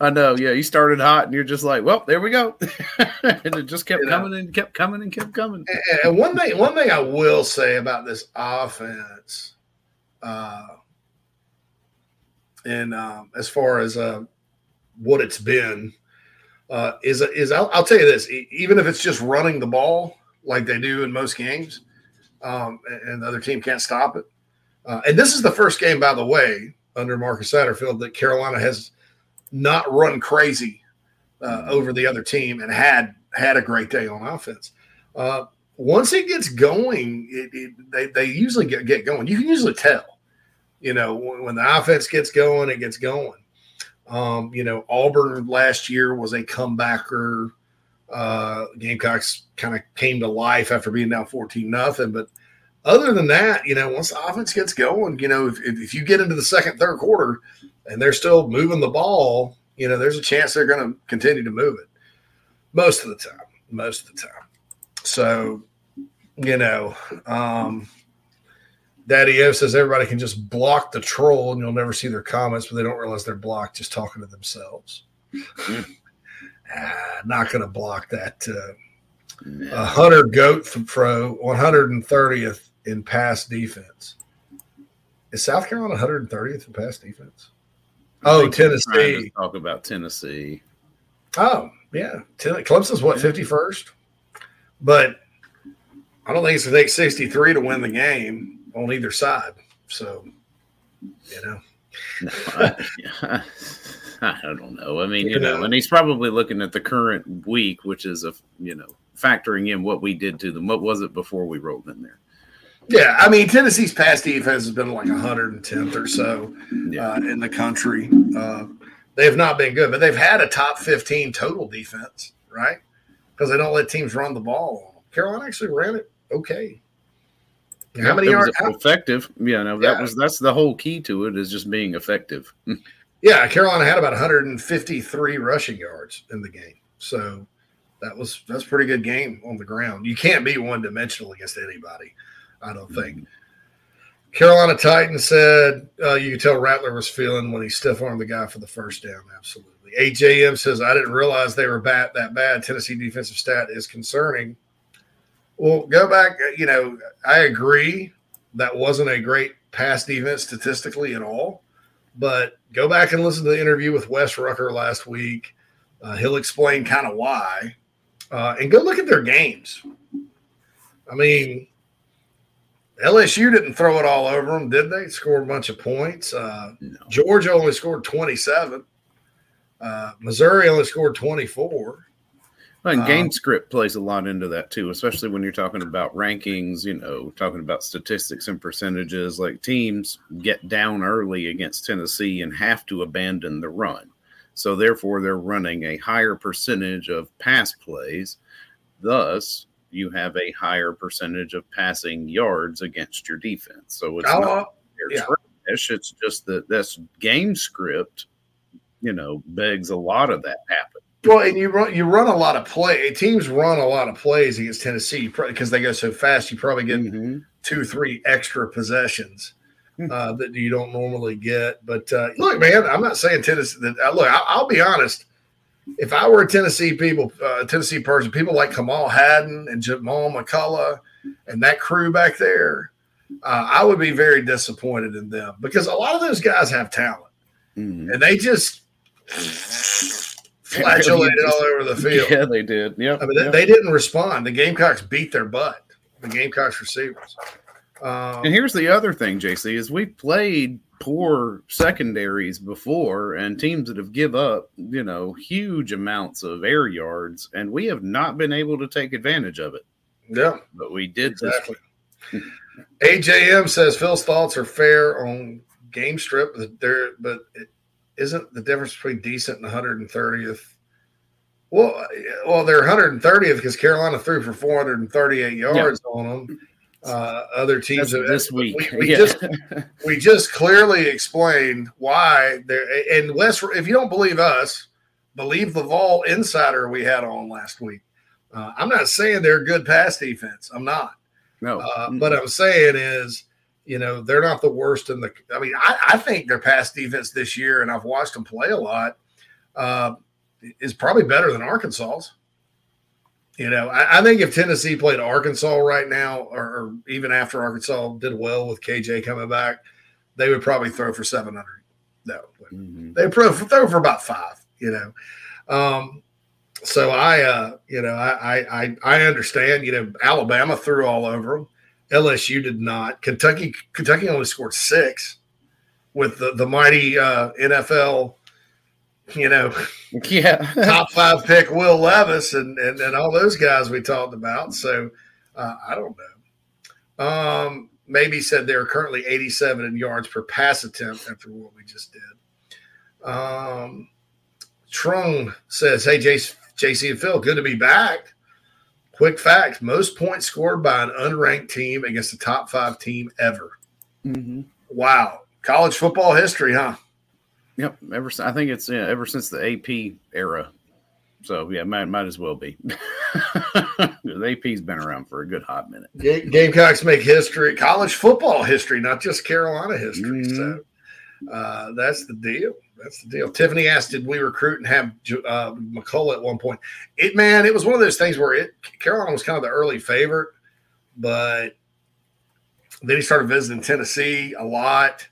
I know. Yeah, you started hot, and you're just like, "Well, there we go," and it just kept you coming know. and kept coming and kept coming. And, and one thing, one thing I will say about this offense, uh, and um, as far as uh, what it's been, uh, is is I'll, I'll tell you this: even if it's just running the ball like they do in most games, um, and the other team can't stop it. Uh, and this is the first game, by the way, under Marcus Satterfield that Carolina has not run crazy uh, over the other team and had had a great day on offense. Uh, once it gets going, it, it, they, they usually get, get going. You can usually tell, you know, when, the offense gets going, it gets going. Um, you know, Auburn last year was a comebacker uh, Gamecocks kind of came to life after being down 14 nothing. But other than that, you know, once the offense gets going, you know, if, if you get into the second, third quarter and they're still moving the ball, you know, there's a chance they're going to continue to move it most of the time. Most of the time. So, you know, um, Daddy O says everybody can just block the troll and you'll never see their comments, but they don't realize they're blocked just talking to themselves. Mm ah, not going to block that. Uh, no. A Hunter Goat from Pro, 130th in pass defense. Is South Carolina 130th in pass defense? Oh, Tennessee. Talk about Tennessee. Oh, yeah. Clemson's what, 51st? But I don't think it's going to take 63 to win the game on either side. So, you know. No, I. I don't know. I mean, you know, and he's probably looking at the current week, which is a you know factoring in what we did to them. What was it before we rolled in there? Yeah, I mean Tennessee's pass defense has been like 110th or so yeah. uh, in the country. Uh, they have not been good, but they've had a top 15 total defense, right? Because they don't let teams run the ball. Carolina actually ran it okay. How many yards? Effective. Yeah, no, that yeah. was that's the whole key to it is just being effective. Yeah, Carolina had about 153 rushing yards in the game. So that was that's pretty good game on the ground. You can't be one dimensional against anybody, I don't think. Mm-hmm. Carolina Titan said uh, you could tell Rattler was feeling when he stiff armed the guy for the first down. Absolutely. AJM says I didn't realize they were bad that bad. Tennessee defensive stat is concerning. Well, go back. You know, I agree that wasn't a great pass defense statistically at all. But go back and listen to the interview with Wes Rucker last week. Uh, he'll explain kind of why. Uh, and go look at their games. I mean, LSU didn't throw it all over them, did they? Scored a bunch of points. Uh, no. Georgia only scored 27. Uh, Missouri only scored 24. And game um, script plays a lot into that too, especially when you're talking about rankings, you know, talking about statistics and percentages. Like teams get down early against Tennessee and have to abandon the run. So therefore, they're running a higher percentage of pass plays. Thus, you have a higher percentage of passing yards against your defense. So it's oh, not yeah. trash. It's just that this game script, you know, begs a lot of that happen. Well, and you run you run a lot of play. Teams run a lot of plays against Tennessee because they go so fast. You probably get mm-hmm. two, three extra possessions hmm. uh, that you don't normally get. But uh, look, man, I'm not saying Tennessee. That, uh, look, I, will be honest. if I were a Tennessee people, uh, Tennessee person, people like Kamal Hadden and Jamal McCollough and that crew back there, uh, I would be very disappointed in them because a lot of those guys have talent mm-hmm. and they just flatulated all over the field. Yeah, they did. Yeah, I mean, yep. they didn't respond. The Gamecocks beat their butt. The Gamecocks receivers. Um, and here's the other thing, JC, is we played poor secondaries before and teams that have give up, you know, huge amounts of air yards, and we have not been able to take advantage of it. Yeah. But we did exactly. AJM says Phil's thoughts are fair on game strip, but there but it isn't the difference between decent and 130th. Well, well, they're 130th because Carolina threw for 438 yards yeah. on them uh, other teams have, this week. We, we yeah. just we just clearly explained why there. And West, if you don't believe us, believe the Vol insider we had on last week. Uh, I'm not saying they're good pass defense. I'm not. No. Uh, but I'm saying is, you know, they're not the worst in the. I mean, I, I think their pass defense this year, and I've watched them play a lot, uh, is probably better than Arkansas's. You know, I, I, think if Tennessee played Arkansas right now, or, or, even after Arkansas did well with KJ coming back, they would probably throw for 700. No, mm-hmm. they throw for, throw for about five, you know. Um, so I, uh, you know, I, I, I understand, you know, Alabama threw all over them. LSU did not. Kentucky, Kentucky only scored six with the, the mighty uh, NFL you know, yeah, top five pick Will Levis and, and, and all those guys we talked about. So uh, I don't know. Um, maybe said they are currently 87 in yards per pass attempt after what we just did. Um, Trung says, Hey, JC, JC and Phil, good to be back. Quick fact most points scored by an unranked team against a top five team ever. Mm-hmm. Wow. College football history, huh? Yep. Ever I think it's yeah, ever since the AP era. So yeah, might might as well be. the AP's been around for a good hot minute. Game, Gamecocks make history, college football history, not just Carolina history. Mm-hmm. So uh, that's the deal. That's the deal. Tiffany asked, "Did we recruit and have uh, McCollough at one point?" It man, it was one of those things where it Carolina was kind of the early favorite, but then he started visiting Tennessee a lot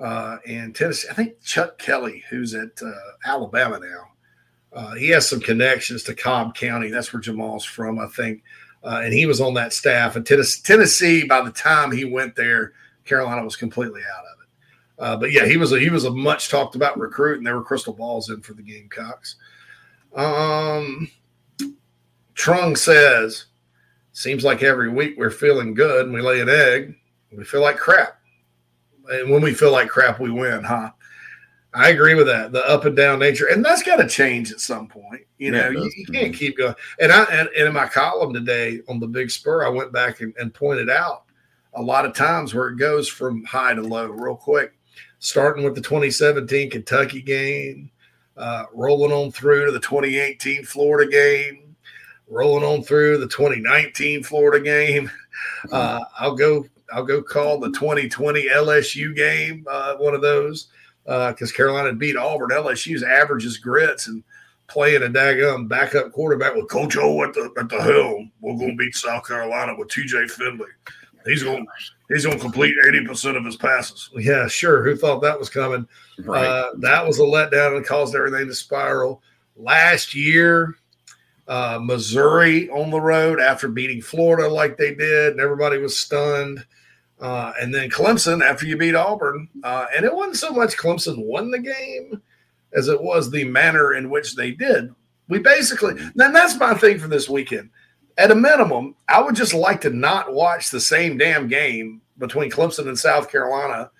uh, and Tennessee. I think Chuck Kelly, who's at uh, Alabama now, uh, he has some connections to Cobb County. That's where Jamal's from, I think. Uh, and he was on that staff. And Tennessee, Tennessee, by the time he went there, Carolina was completely out. Uh, but yeah, he was a, he was a much talked about recruit, and there were crystal balls in for the Gamecocks. Um, Trung says, "Seems like every week we're feeling good, and we lay an egg. We feel like crap." and when we feel like crap, we win, huh? I agree with that. The up and down nature, and that's got to change at some point. You know, you, you, can't keep going. And I and, and, in my column today on the Big Spur, I went back and, and pointed out a lot of times where it goes from high to low real quick. Starting with the 2017 Kentucky game, uh, rolling on through to the 2018 Florida game, rolling on through the 2019 Florida game. Uh, I'll go I'll go call the 2020 LSU game, uh, one of those, because uh, Carolina beat Auburn. LSU's averages grits and playing a daggum backup quarterback with Coach O at the at the helm. We're going to beat South Carolina with TJ Finley. He's going he's going to complete 80% of his passes. Yeah, sure. Who thought that was coming? Right. Uh, that was a letdown and caused everything to spiral. Last year, uh, Missouri on the road after beating Florida like they did, and everybody was stunned. Uh, and then Clemson after you beat Auburn. Uh, and it wasn't so much Clemson won the game as it was the manner in which they did. We basically, then that's my thing for this weekend. At a minimum, I would just like to not watch the same damn game between Clemson and South Carolina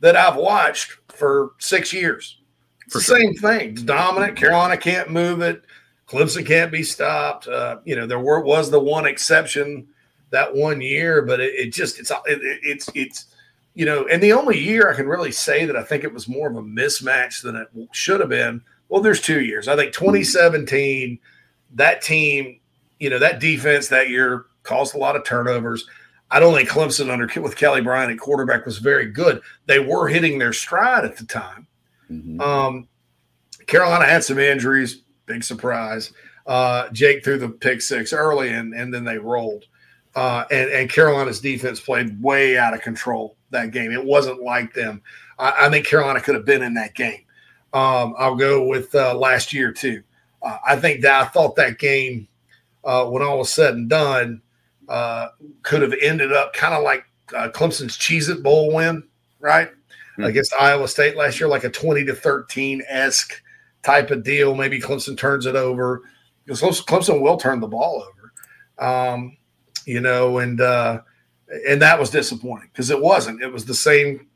that I've watched for six years. It's the same thing. It's dominant. Carolina can't move it. Clemson can't be stopped. Uh, you know, there were, was the one exception that one year, but it, it just it's it, it's it's you know, and the only year I can really say that I think it was more of a mismatch than it should have been. Well, there's two years. I think 2017, that team, you know, that defense that year caused a lot of turnovers. I don't think Clemson under with Kelly Bryant at quarterback was very good. They were hitting their stride at the time. Mm-hmm. Um, Carolina had some injuries. big surprise. Uh, Jake threw the pick six early, and and then they rolled. Uh, and and Carolina's defense played way out of control that game. It wasn't like them. I, I think Carolina could have been in that game. Um, I'll go with uh, last year too. Uh, I think that I thought that game, uh, when all was said and done, uh, could have ended up kind of like uh, Clemson's Cheez It Bowl win, right? Mm-hmm. Against Iowa State last year, like a 20 to 13 esque type of deal. Maybe Clemson turns it over because Clemson will turn the ball over. Um, you know, and uh, and that was disappointing because it wasn't. It was the same.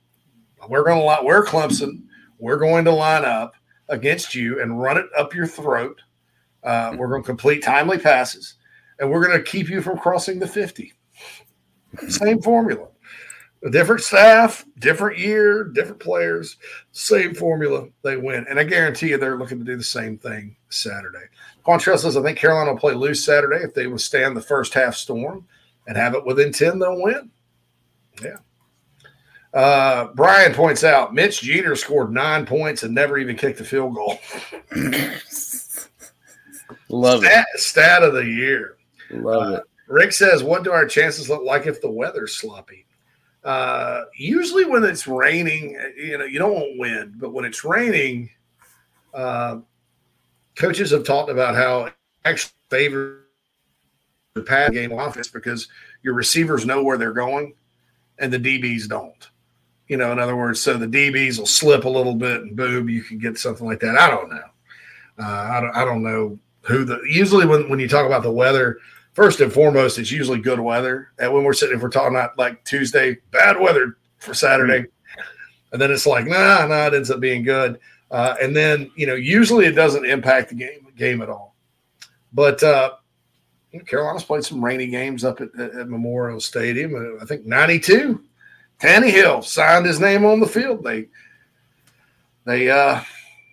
We're going to line. We're Clemson. We're going to line up against you and run it up your throat. Uh, we're going to complete timely passes, and we're going to keep you from crossing the fifty. Same formula. Different staff, different year, different players, same formula. They win. And I guarantee you they're looking to do the same thing Saturday. Quantrell says, I think Carolina will play loose Saturday. If they withstand the first half storm and have it within 10, they'll win. Yeah. Uh, Brian points out Mitch Jeter scored nine points and never even kicked a field goal. Love stat, it. Stat of the year. Love uh, it. Rick says, What do our chances look like if the weather's sloppy? Uh, usually, when it's raining, you know, you don't want wind, but when it's raining, uh, coaches have talked about how actually favor the pad game offense because your receivers know where they're going and the DBs don't. You know, in other words, so the DBs will slip a little bit and boom, you can get something like that. I don't know. Uh, I, don't, I don't know who the usually when, when you talk about the weather, first and foremost, it's usually good weather. And when we're sitting, if we're talking about like Tuesday, bad weather for Saturday, and then it's like, nah, nah, it ends up being good. Uh, and then you know, usually it doesn't impact the game game at all. But uh, Carolina's played some rainy games up at, at Memorial Stadium. Uh, I think '92, Taneyhill signed his name on the field. They they uh,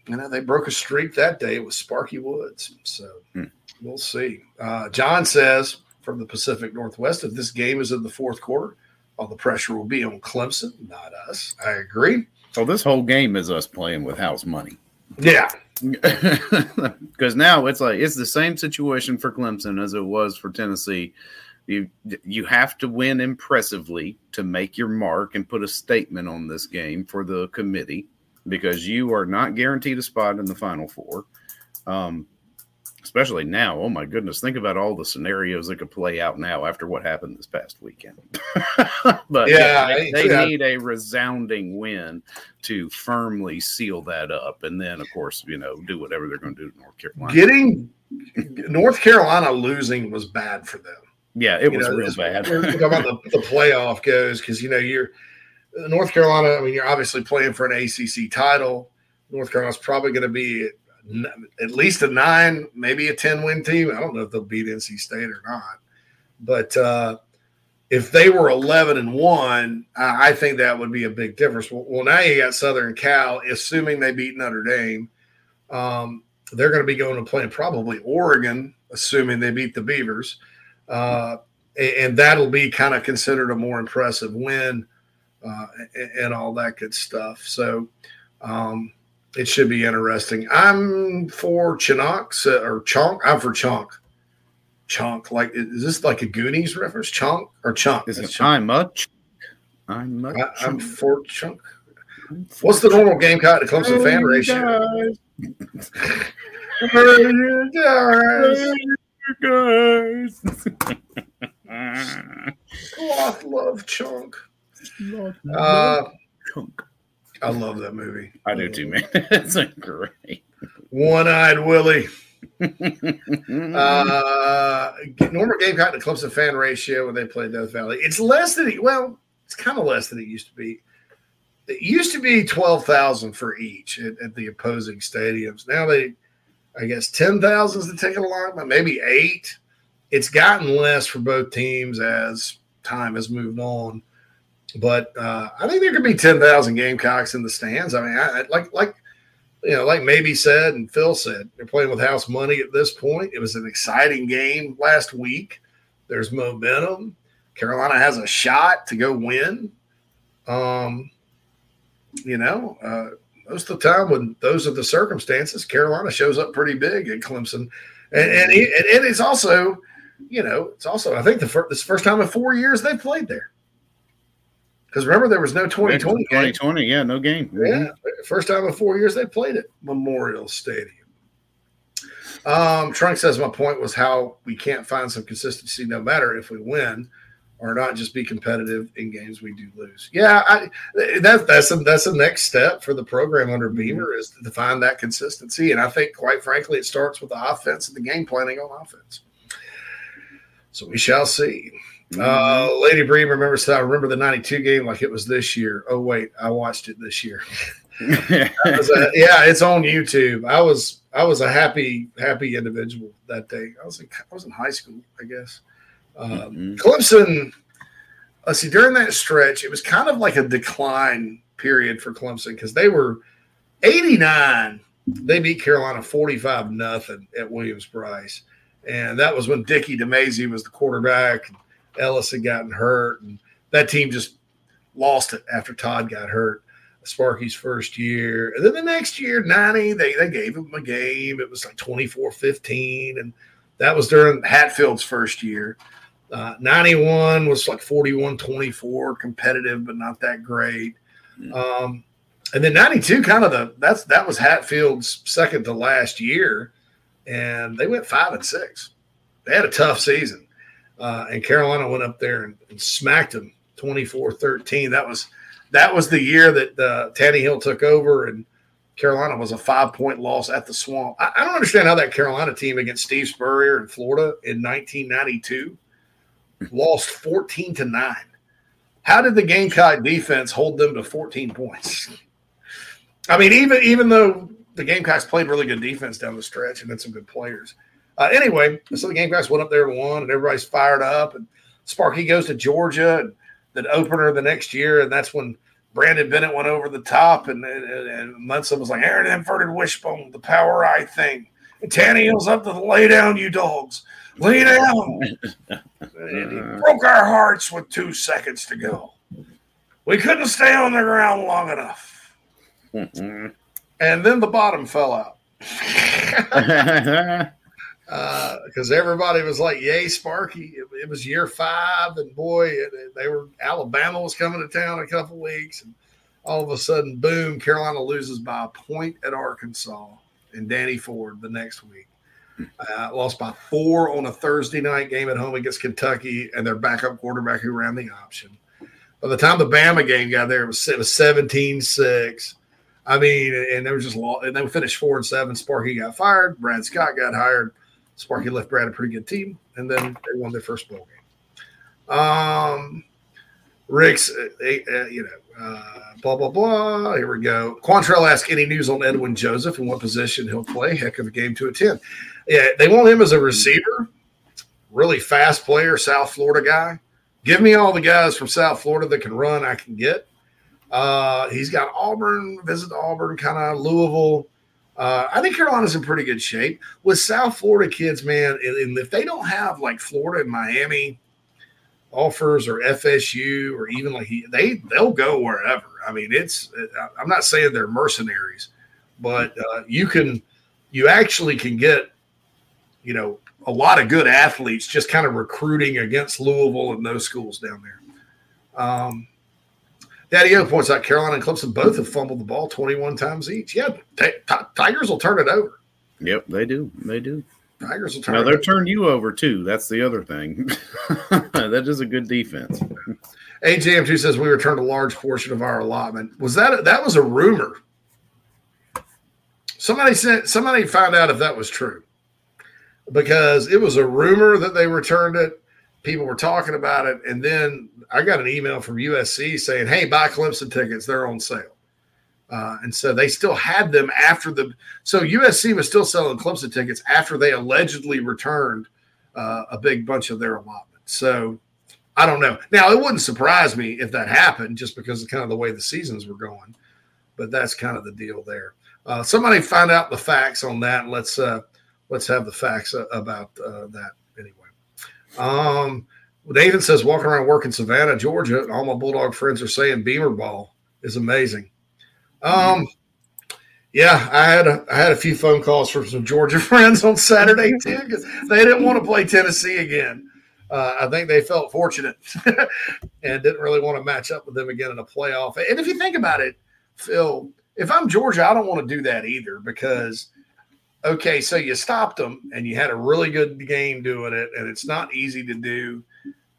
you know they broke a streak that day. It was Sparky Woods. So. Hmm we'll see. Uh, John says from the Pacific Northwest, if this game is in the fourth quarter, all the pressure will be on Clemson, not us. I agree. So this whole game is us playing with house money. Yeah. Because now it's like it's the same situation for Clemson as it was for Tennessee. You you have to win impressively to make your mark and put a statement on this game for the committee because you are not guaranteed a spot in the final four. Um, especially now. Oh my goodness, think about all the scenarios that could play out now after what happened this past weekend. but yeah, they, they yeah. need a resounding win to firmly seal that up, and then of course you know do whatever they're going to do to North Carolina. Getting North Carolina losing was bad for them. Yeah, it you was know, real bad. about the, the playoff goes because you know you're North Carolina. I mean, you're obviously playing for an ACC title. North Carolina's probably going to be at least a nine, maybe a 10 win team. I don't know if they'll beat NC State or not. But uh, if they were 11 and one, I think that would be a big difference. Well, well now you got Southern Cal, assuming they beat Notre Dame. Um, they're going to be going to play probably Oregon, assuming they beat the Beavers. Uh, and that'll be kind of considered a more impressive win uh, and all that good stuff. So, um, it should be interesting. I'm for Chinook uh, or Chunk. I'm for Chunk. Chunk. Like, is this like a Goonies reference? Chunk or Chunk? Is it I'm much? I'm much. I, am for Chunk. What's the normal Gamecock to Clemson fan ratio? guys. Cloth love chunk. Uh, chunk. I love that movie. I do too, man. it's great. One eyed Willie. uh, Normal game Gamecock to Clemson fan ratio when they played Death Valley. It's less than it, well, it's kind of less than it used to be. It used to be twelve thousand for each at, at, the opposing stadiums. Now they, I guess, ten thousand is the ticket allotment, maybe eight. It's gotten less for both teams as time has moved on. But uh, I think there could be ten thousand Gamecocks in the stands. I mean, I, like like you know, like maybe said and Phil said, they're playing with house money at this point. It was an exciting game last week. There's momentum. Carolina has a shot to go win. Um, you know, uh, most of the time when those are the circumstances, Carolina shows up pretty big at Clemson, and and, and, it's also, you know, it's also I think the this first time in four years they've played there. Because remember, there was no 2020 2020, yeah, no game. Yeah, first time in four years they played it. Memorial Stadium. Um, Trunk says my point was how we can't find some consistency no matter if we win or not just be competitive in games we do lose. Yeah, I, that, that's a, that's the next step for the program under mm-hmm. Beamer is to find that consistency. And I think, quite frankly, it starts with the offense and the game planning on offense. So we shall see. Mm-hmm. Uh, Lady Bream remembers I remember the 92 game like it was this year. Oh, wait, I watched it this year. a, yeah, it's on YouTube. I was I was a happy happy individual that day. I was in, I was in high school, I guess. Um, mm-hmm. Clemson, let's see, during that stretch, it was kind of like a decline period for Clemson because they were 89. They beat Carolina 45 nothing at Williams-Brice. And that was when Dickie DeMasi was the quarterback. Ellis had gotten hurt. And that team just lost it after Todd got hurt. Sparky's first year. And then the next year, 90, they, they gave him a game. It was like 24 15. And that was during Hatfield's first year. Uh, 91 was like 41 24, competitive, but not that great. Hmm. Um, and then 92 kind of the that's that was Hatfield's second to last year, and they went five and six. They had a tough season. Uh, and Carolina went up there and, and smacked them 24 13. That was that was the year that uh, Taneyhill took over and Carolina was a five point loss at the swamp. I, I, don't understand how that Carolina team against Steve Spurrier in Florida in 1992 lost 14 to 9. How did the Gamecock defense hold them to 14 points? I mean, even even though the Gamecocks played really good defense down the stretch and had some good players. Uh, anyway, so the Gamecocks went up there and won, and everybody's fired up. And Sparky goes to Georgia, and the opener the next year, and that's when Brandon Bennett went over the top, and and, and Munson was like, Aaron inverted wishbone, the power I thing. And Taneyhill's up to the lay down, you dogs. Lay down. He broke our hearts with two seconds to go. We couldn't stay on the ground long enough. and then the bottom fell out. because uh, everybody was like, "Yay, Sparky!" It, it was year five, and boy, it, it, they were Alabama was coming to town a couple weeks, and all of a sudden, boom! Carolina loses by a point at Arkansas, and Danny Ford the next week uh, lost by four on a Thursday night game at home against Kentucky, and their backup quarterback who ran the option. By the time the Bama game got there, it was, it was 17 6. I mean, and they were just lost, and they finished four and seven. Sparky got fired. Brad Scott got hired. Sparky left Brad a pretty good team, and then they won their first bowl game. Um, Rick's, uh, you know, uh, blah blah blah. Here we go. Quantrell asked any news on Edwin Joseph and what position he'll play. Heck of a game to attend. Yeah, they want him as a receiver, really fast player, South Florida guy. Give me all the guys from South Florida that can run, I can get. Uh, he's got Auburn, visit Auburn, kind of Louisville. Uh, I think Carolina's in pretty good shape with South Florida kids, man. And, and if they don't have like Florida and Miami offers or FSU or even like they they'll go wherever. I mean, it's I'm not saying they're mercenaries, but uh, you can you actually can get you know, a lot of good athletes just kind of recruiting against Louisville and those schools down there. Um, Daddy O points out Carolina and Clemson both have fumbled the ball 21 times each. Yeah, t- t- Tigers will turn it over. Yep, they do. They do. Tigers will turn. Now they'll turn you over too. That's the other thing. that is a good defense. AJM2 says we returned a large portion of our allotment. Was that a, that was a rumor? Somebody sent somebody found out if that was true because it was a rumor that they returned it. People were talking about it, and then I got an email from USC saying, "Hey, buy Clemson tickets; they're on sale." Uh, and so they still had them after the. So USC was still selling Clemson tickets after they allegedly returned uh, a big bunch of their allotment. So I don't know. Now it wouldn't surprise me if that happened, just because of kind of the way the seasons were going. But that's kind of the deal there. Uh, somebody find out the facts on that. Let's uh, let's have the facts about uh, that. Um, David says walking around work in Savannah, Georgia, all my Bulldog friends are saying Beamer ball is amazing. Um, Yeah, I had a I had a few phone calls from some Georgia friends on Saturday too because they didn't want to play Tennessee again. Uh, I think they felt fortunate and didn't really want to match up with them again in a playoff. And if you think about it, Phil, if I'm Georgia, I don't want to do that either because okay, so you stopped them and you had a really good game doing it, and it's not easy to do.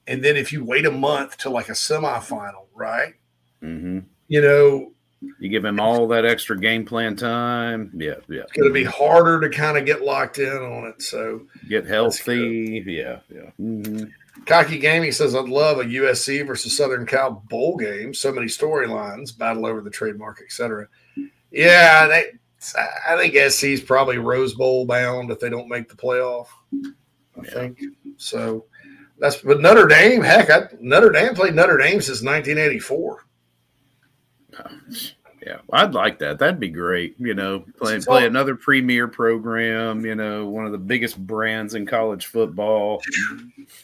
And then if you wait a month to like a semifinal, right? Mm-hmm. You know, you give him all that extra game plan time. Yeah, yeah. It's going to be harder to kind of get locked in on it. So get healthy. Yeah, yeah. Mm-hmm. Cocky Gaming says, I'd love a USC versus Southern Cal bowl game. So many storylines, battle over the trademark, etc. Yeah, they, I think SC's probably Rose Bowl bound if they don't make the playoff. I yeah. think so. That's but Notre Dame. Heck, I, Notre Dame played Notre Dame since 1984. Yeah, I'd like that. That'd be great. You know, play play another premier program. You know, one of the biggest brands in college football.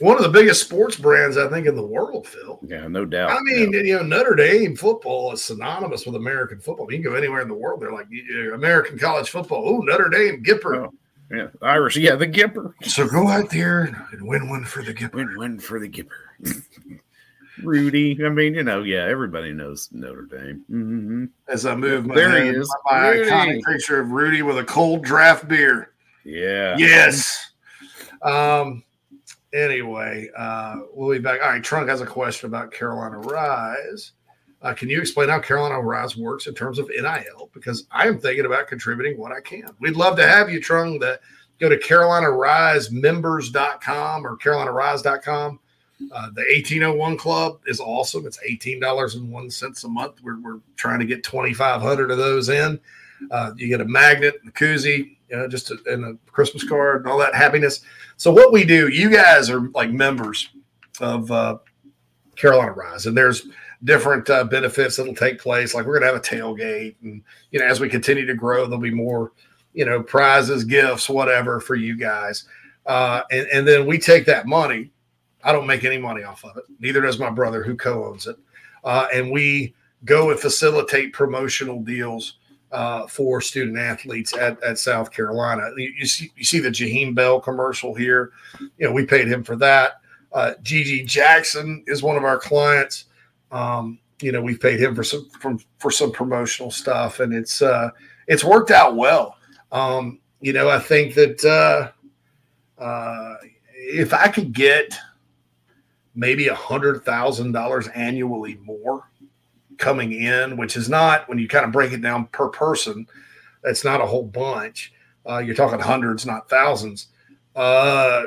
One of the biggest sports brands, I think, in the world. Phil. Yeah, no doubt. I mean, yeah. you know, Notre Dame football is synonymous with American football. You can go anywhere in the world. They're like American college football. Oh, Notre Dame Gipper. Oh, yeah, Irish. Yeah, the Gipper. So go out there and win one for the Gipper. Win one for the Gipper. Rudy. I mean, you know, yeah, everybody knows Notre Dame. Mm-hmm. As I move my there he is. my Rudy. iconic picture of Rudy with a cold draft beer. Yeah. Yes. Um. Anyway, uh, we'll be back. All right. Trunk has a question about Carolina Rise. Uh, can you explain how Carolina Rise works in terms of NIL? Because I am thinking about contributing what I can. We'd love to have you, Trunk. That go to CarolinaRiseMembers.com or CarolinaRise.com uh, the 1801 Club is awesome. It's $18.01 a month. We're, we're trying to get 2,500 of those in. Uh, you get a magnet, a koozie, you know, just a, and a Christmas card and all that happiness. So, what we do, you guys are like members of uh, Carolina Rise, and there's different uh, benefits that'll take place. Like, we're to have a tailgate, and, you know, as we continue to grow, there'll be more, you know, prizes, gifts, whatever for you guys. Uh, and, and then we take that money I don't make any money off of it. Neither does my brother, who co-owns it. Uh, and we go and facilitate promotional deals uh, for student athletes at, at South Carolina. You, you, see, you see the Jaheim Bell commercial here. You know, we paid him for that. Uh, GG Jackson is one of our clients. Um, you know, we've paid him for some from, for some promotional stuff, and it's uh, it's worked out well. Um, you know, I think that uh, uh, if I could get maybe a hundred thousand dollars annually more coming in, which is not when you kind of break it down per person, that's not a whole bunch. Uh, you're talking hundreds, not thousands. Uh,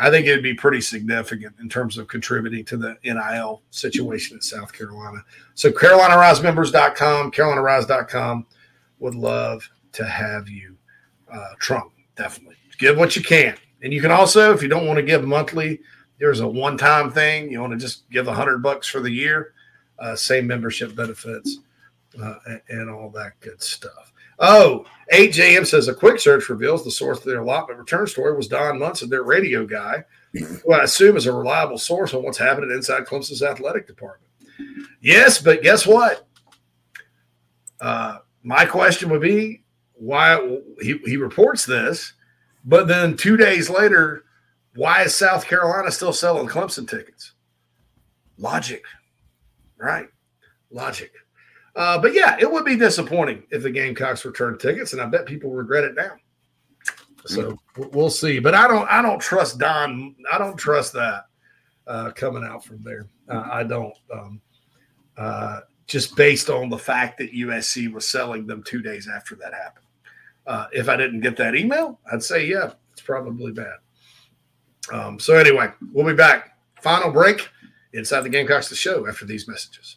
I think it'd be pretty significant in terms of contributing to the NIL situation in South Carolina. So CarolinaRiseMembers.com, CarolinaRise.com would love to have you, uh, Trunk, definitely. Give what you can. And you can also, if you don't want to give monthly, there's a one-time thing. You want to just give a hundred bucks for the year, uh, same membership benefits, uh, and, and, all that good stuff. Oh, 8JM says a quick search reveals the source of their allotment return story was Don Munson, their radio guy, who I assume is a reliable source on what's happening inside Clemson's athletic department. Yes, but guess what? Uh, my question would be why he, he reports this, but then two days later why is South Carolina still selling Clemson tickets? Logic, right? Logic. Uh, but yeah, it would be disappointing if the Gamecocks return tickets, and I bet people regret it now. So we'll see. But I don't. I don't trust Don. I don't trust that uh, coming out from there. Uh, I don't. Um, uh, just based on the fact that USC was selling them two days after that happened. Uh, if I didn't get that email, I'd say yeah, it's probably bad. Um, so anyway, we'll be back. Final break inside the Gamecocks the show after these messages.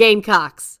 Gamecocks.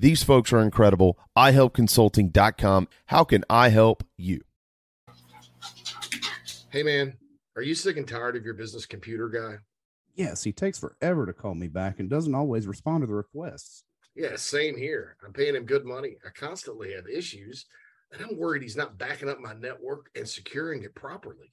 These folks are incredible. ihelpconsulting.com. How can I help you? Hey, man, are you sick and tired of your business computer guy? Yes, he takes forever to call me back and doesn't always respond to the requests. Yeah, same here. I'm paying him good money. I constantly have issues, and I'm worried he's not backing up my network and securing it properly.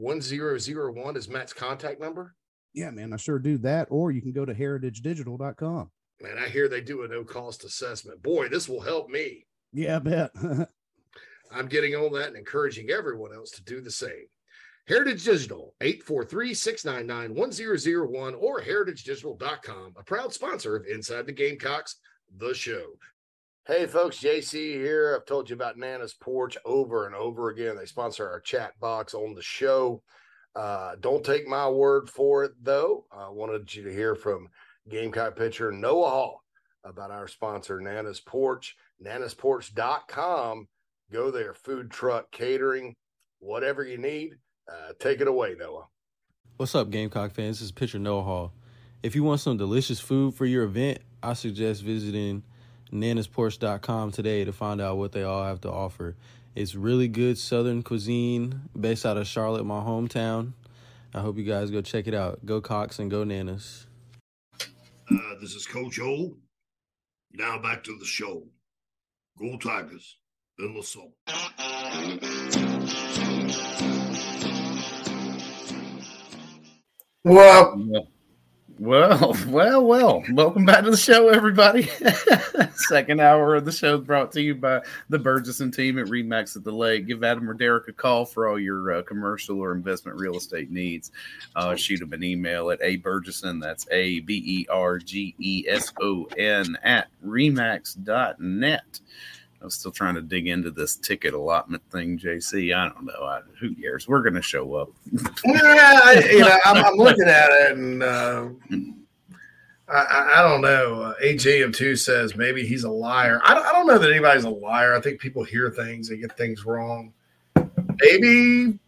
1001 is Matt's contact number? Yeah, man, I sure do that. Or you can go to heritagedigital.com. Man, I hear they do a no cost assessment. Boy, this will help me. Yeah, I bet. I'm getting on that and encouraging everyone else to do the same. Heritage Digital, 843-699-1001 or heritagedigital.com, a proud sponsor of Inside the Gamecocks, the show. Hey folks, JC here. I've told you about Nana's Porch over and over again. They sponsor our chat box on the show. Uh, don't take my word for it, though. I wanted you to hear from Gamecock pitcher Noah Hall about our sponsor, Nana's Porch, nanasporch.com. Go there, food truck, catering, whatever you need. Uh, take it away, Noah. What's up, Gamecock fans? This is pitcher Noah Hall. If you want some delicious food for your event, I suggest visiting nanasporch.com today to find out what they all have to offer. It's really good Southern cuisine based out of Charlotte, my hometown. I hope you guys go check it out. Go Cox and go Nanas. Uh, this is Coach O. Now back to the show. Go Tigers in the soul. Well, well, well, well. Welcome back to the show, everybody. Second hour of the show brought to you by the Bergeson team at Remax at the Lake. Give Adam or Derek a call for all your uh, commercial or investment real estate needs. Uh, shoot them an email at a Bergeson, that's A B E R G E S O N, at remax.net. I was still trying to dig into this ticket allotment thing, JC. I don't know. I, who cares? We're going to show up. yeah, I, you know, I'm, I'm, looking at it, and uh, I, I, don't know. Uh, AJM2 says maybe he's a liar. I don't, I don't know that anybody's a liar. I think people hear things, they get things wrong. Maybe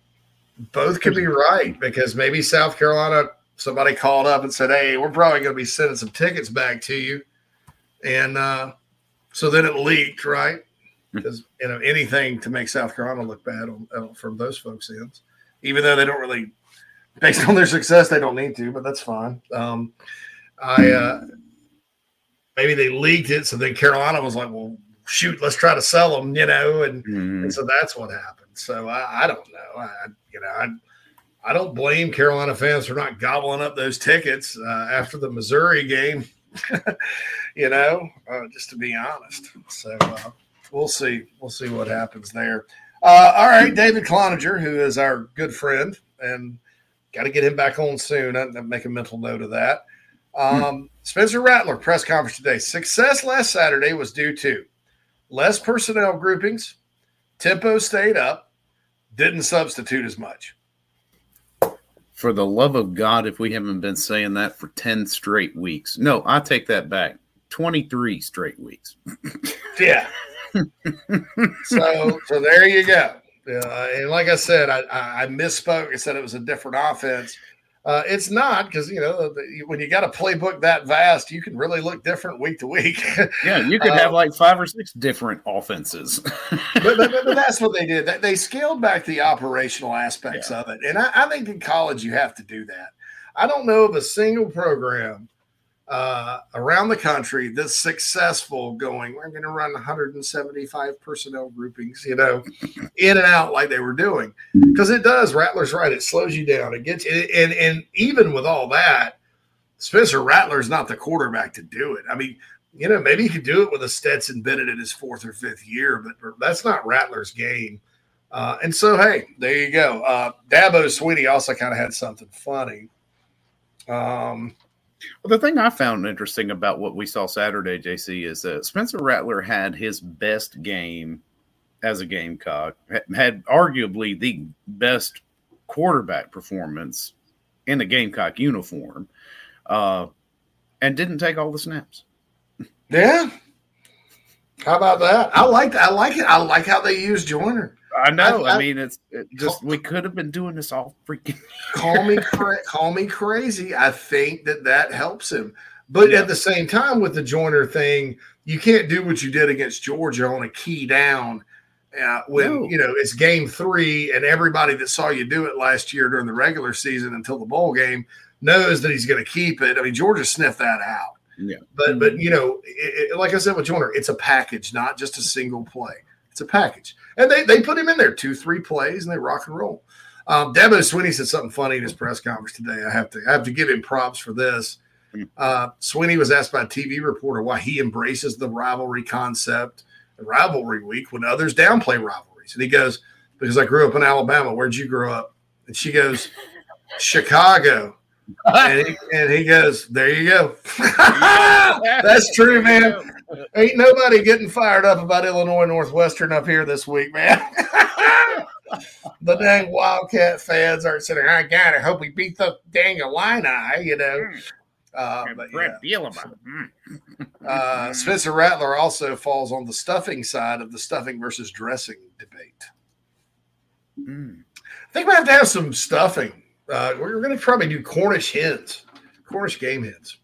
both could be right because maybe South Carolina, somebody called up and said, Hey, we're probably going to be sending some tickets back to you. And, uh, so then it leaked, right? Because you know anything to make South Carolina look bad on, uh, from those folks' ends, even though they don't really, based on their success, they don't need to, but that's fine. Um, I uh, maybe they leaked it, so then Carolina was like, "Well, shoot, let's try to sell them," you know, and, mm-hmm. and so that's what happened. So I, I don't know. I you know I. I don't blame Carolina fans for not gobbling up those tickets uh, after the Missouri game. you know, uh, just to be honest. So uh, we'll see. We'll see what happens there. Uh, all right, David Cloninger, who is our good friend, and got to get him back on soon. I make a mental note of that. Um, Spencer Rattler press conference today. Success last Saturday was due to less personnel groupings, tempo stayed up, didn't substitute as much. For the love of God, if we haven't been saying that for 10 straight weeks. No, I take that back. 23 straight weeks. yeah. so so there you go. Uh, and like I said, I, I misspoke. I said it was a different offense. Uh, it's not because you know the, when you got a playbook that vast, you can really look different week to week. yeah, you could have uh, like five or six different offenses. but, but, but, that's what they did. They scaled back the operational aspects yeah. of it, and I, I think in college you have to do that. I don't know of a single program uh, around the country that's successful going, we're going to run 175 personnel groupings, you know, in and out like they were doing. Because it does, Rattler's right. It slows you down. It gets you. And, and even with all that, Spencer Rattler's not the quarterback to do it. I mean, you know, maybe he could do it with a Stetson Bennett in his fourth or fifth year, but that's not Rattler's game. Uh, and so, hey, there you go. Uh, Dabo Swinney also kind of had something funny. Um, well, the thing I found interesting about what we saw Saturday, JC, is that Spencer Rattler had his best game as a Gamecock, had arguably the best quarterback performance in a Gamecock uniform, uh, and didn't take all the snaps. Yeah. How about that? I like I like it. I like how they use Joyner. I know. I, I, I mean, it's it just we could have been doing this all freaking. call me cra- call me crazy. I think that that helps him, but yeah. at the same time, with the Joyner thing, you can't do what you did against Georgia on a key down. Uh, when no. you know it's game three, and everybody that saw you do it last year during the regular season until the bowl game knows that he's going to keep it. I mean, Georgia sniffed that out. Yeah, but but you know, it, it, like I said with Joyner, it's a package, not just a single play. It's a package. And they, they put him in there two, three plays and they rock and roll. Um, Dabo Swinney said something funny in his press conference today. I have to I have to give him props for this. Uh, Swinney was asked by a TV reporter why he embraces the rivalry concept and rivalry week when others downplay rivalries. And he goes, Because I grew up in Alabama. Where'd you grow up? And she goes, Chicago. and, he, and he goes, There you go. That's true, man. Ain't nobody getting fired up about Illinois Northwestern up here this week, man. the dang Wildcat fans aren't sitting. I got it. Hope we beat the dang Illini, you know. Hmm. Uh, but, yeah. Hmm. uh, Spencer Rattler also falls on the stuffing side of the stuffing versus dressing debate. Mm. I think we have to have some stuffing. Uh, we're going to probably do Cornish hens, Cornish game hens.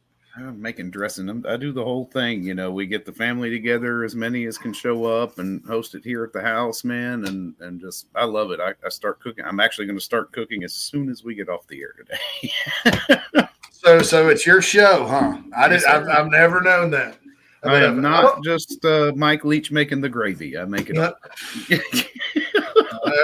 I'm making dressing them. I do the whole thing. You know, we get the family together, as many as can show up, and host it here at the house, man. And and just I love it. I, I start cooking. I'm actually going to start cooking as soon as we get off the air today. so so it's your show, huh? I did. I've, I've never known that. I, I am not oh. just uh, Mike Leach making the gravy. I make it. I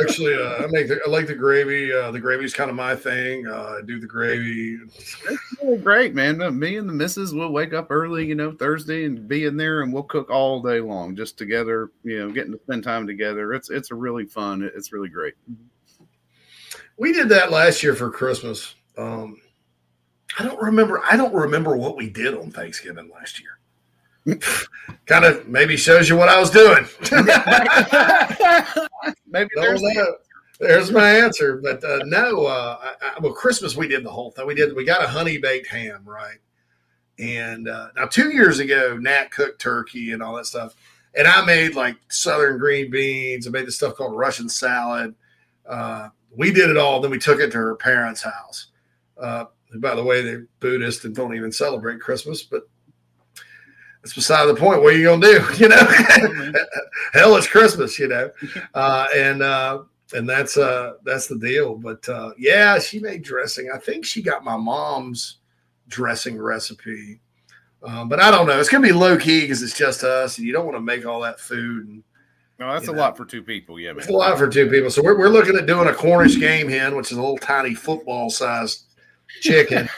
actually, uh, I make the, I like the gravy. Uh, the gravy's kind of my thing. Uh, I do the gravy. It's really great, man. Uh, me and the missus will wake up early, you know, Thursday and be in there, and we'll cook all day long, just together. You know, getting to spend time together. It's it's a really fun. It's really great. We did that last year for Christmas. Um, I don't remember. I don't remember what we did on Thanksgiving last year kind of maybe shows you what I was doing. maybe there's, the, there's, my answer. But uh, no, uh, I, I, well, Christmas we did the whole thing. We did. We got a honey baked ham, right? And uh, now two years ago, Nat cooked turkey and all that stuff, and I made like southern green beans. I made this stuff called Russian salad. Uh, we did it all. Then we took it to her parents' house. Uh, by the way, they're Buddhist and don't even celebrate Christmas, but it's beside the point. What are you gonna do? You know, hell, it's Christmas. You know, uh, and uh, and that's uh, that's the deal. But uh, yeah, she made dressing. I think she got my mom's dressing recipe. Um, but I don't know. It's gonna be low key because it's just us, and you don't want to make all that food. And, no, that's a know. lot for two people. Yeah, man. It's a lot for two people. So we're, we're looking at doing a Cornish game hen, which is a little tiny football sized chicken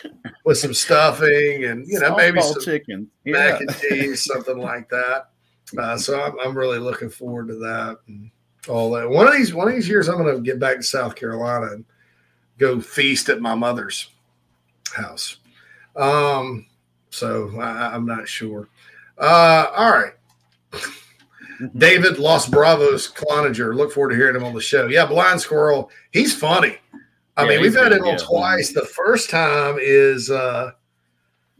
with some stuffing and you know Softball maybe some chicken yeah. mac and cheese, something like that. Uh, so I'm, I'm really looking forward to that and all that. One of these one of these years, I'm going to get back to South Carolina and go feast at my mother's house. Um, so I, am not sure. Uh, all right. David Los Bravos Cloninger. Look forward to hearing him on the show. Yeah, Blind Squirrel. He's funny. I yeah, mean, we've had it on twice. The first time is uh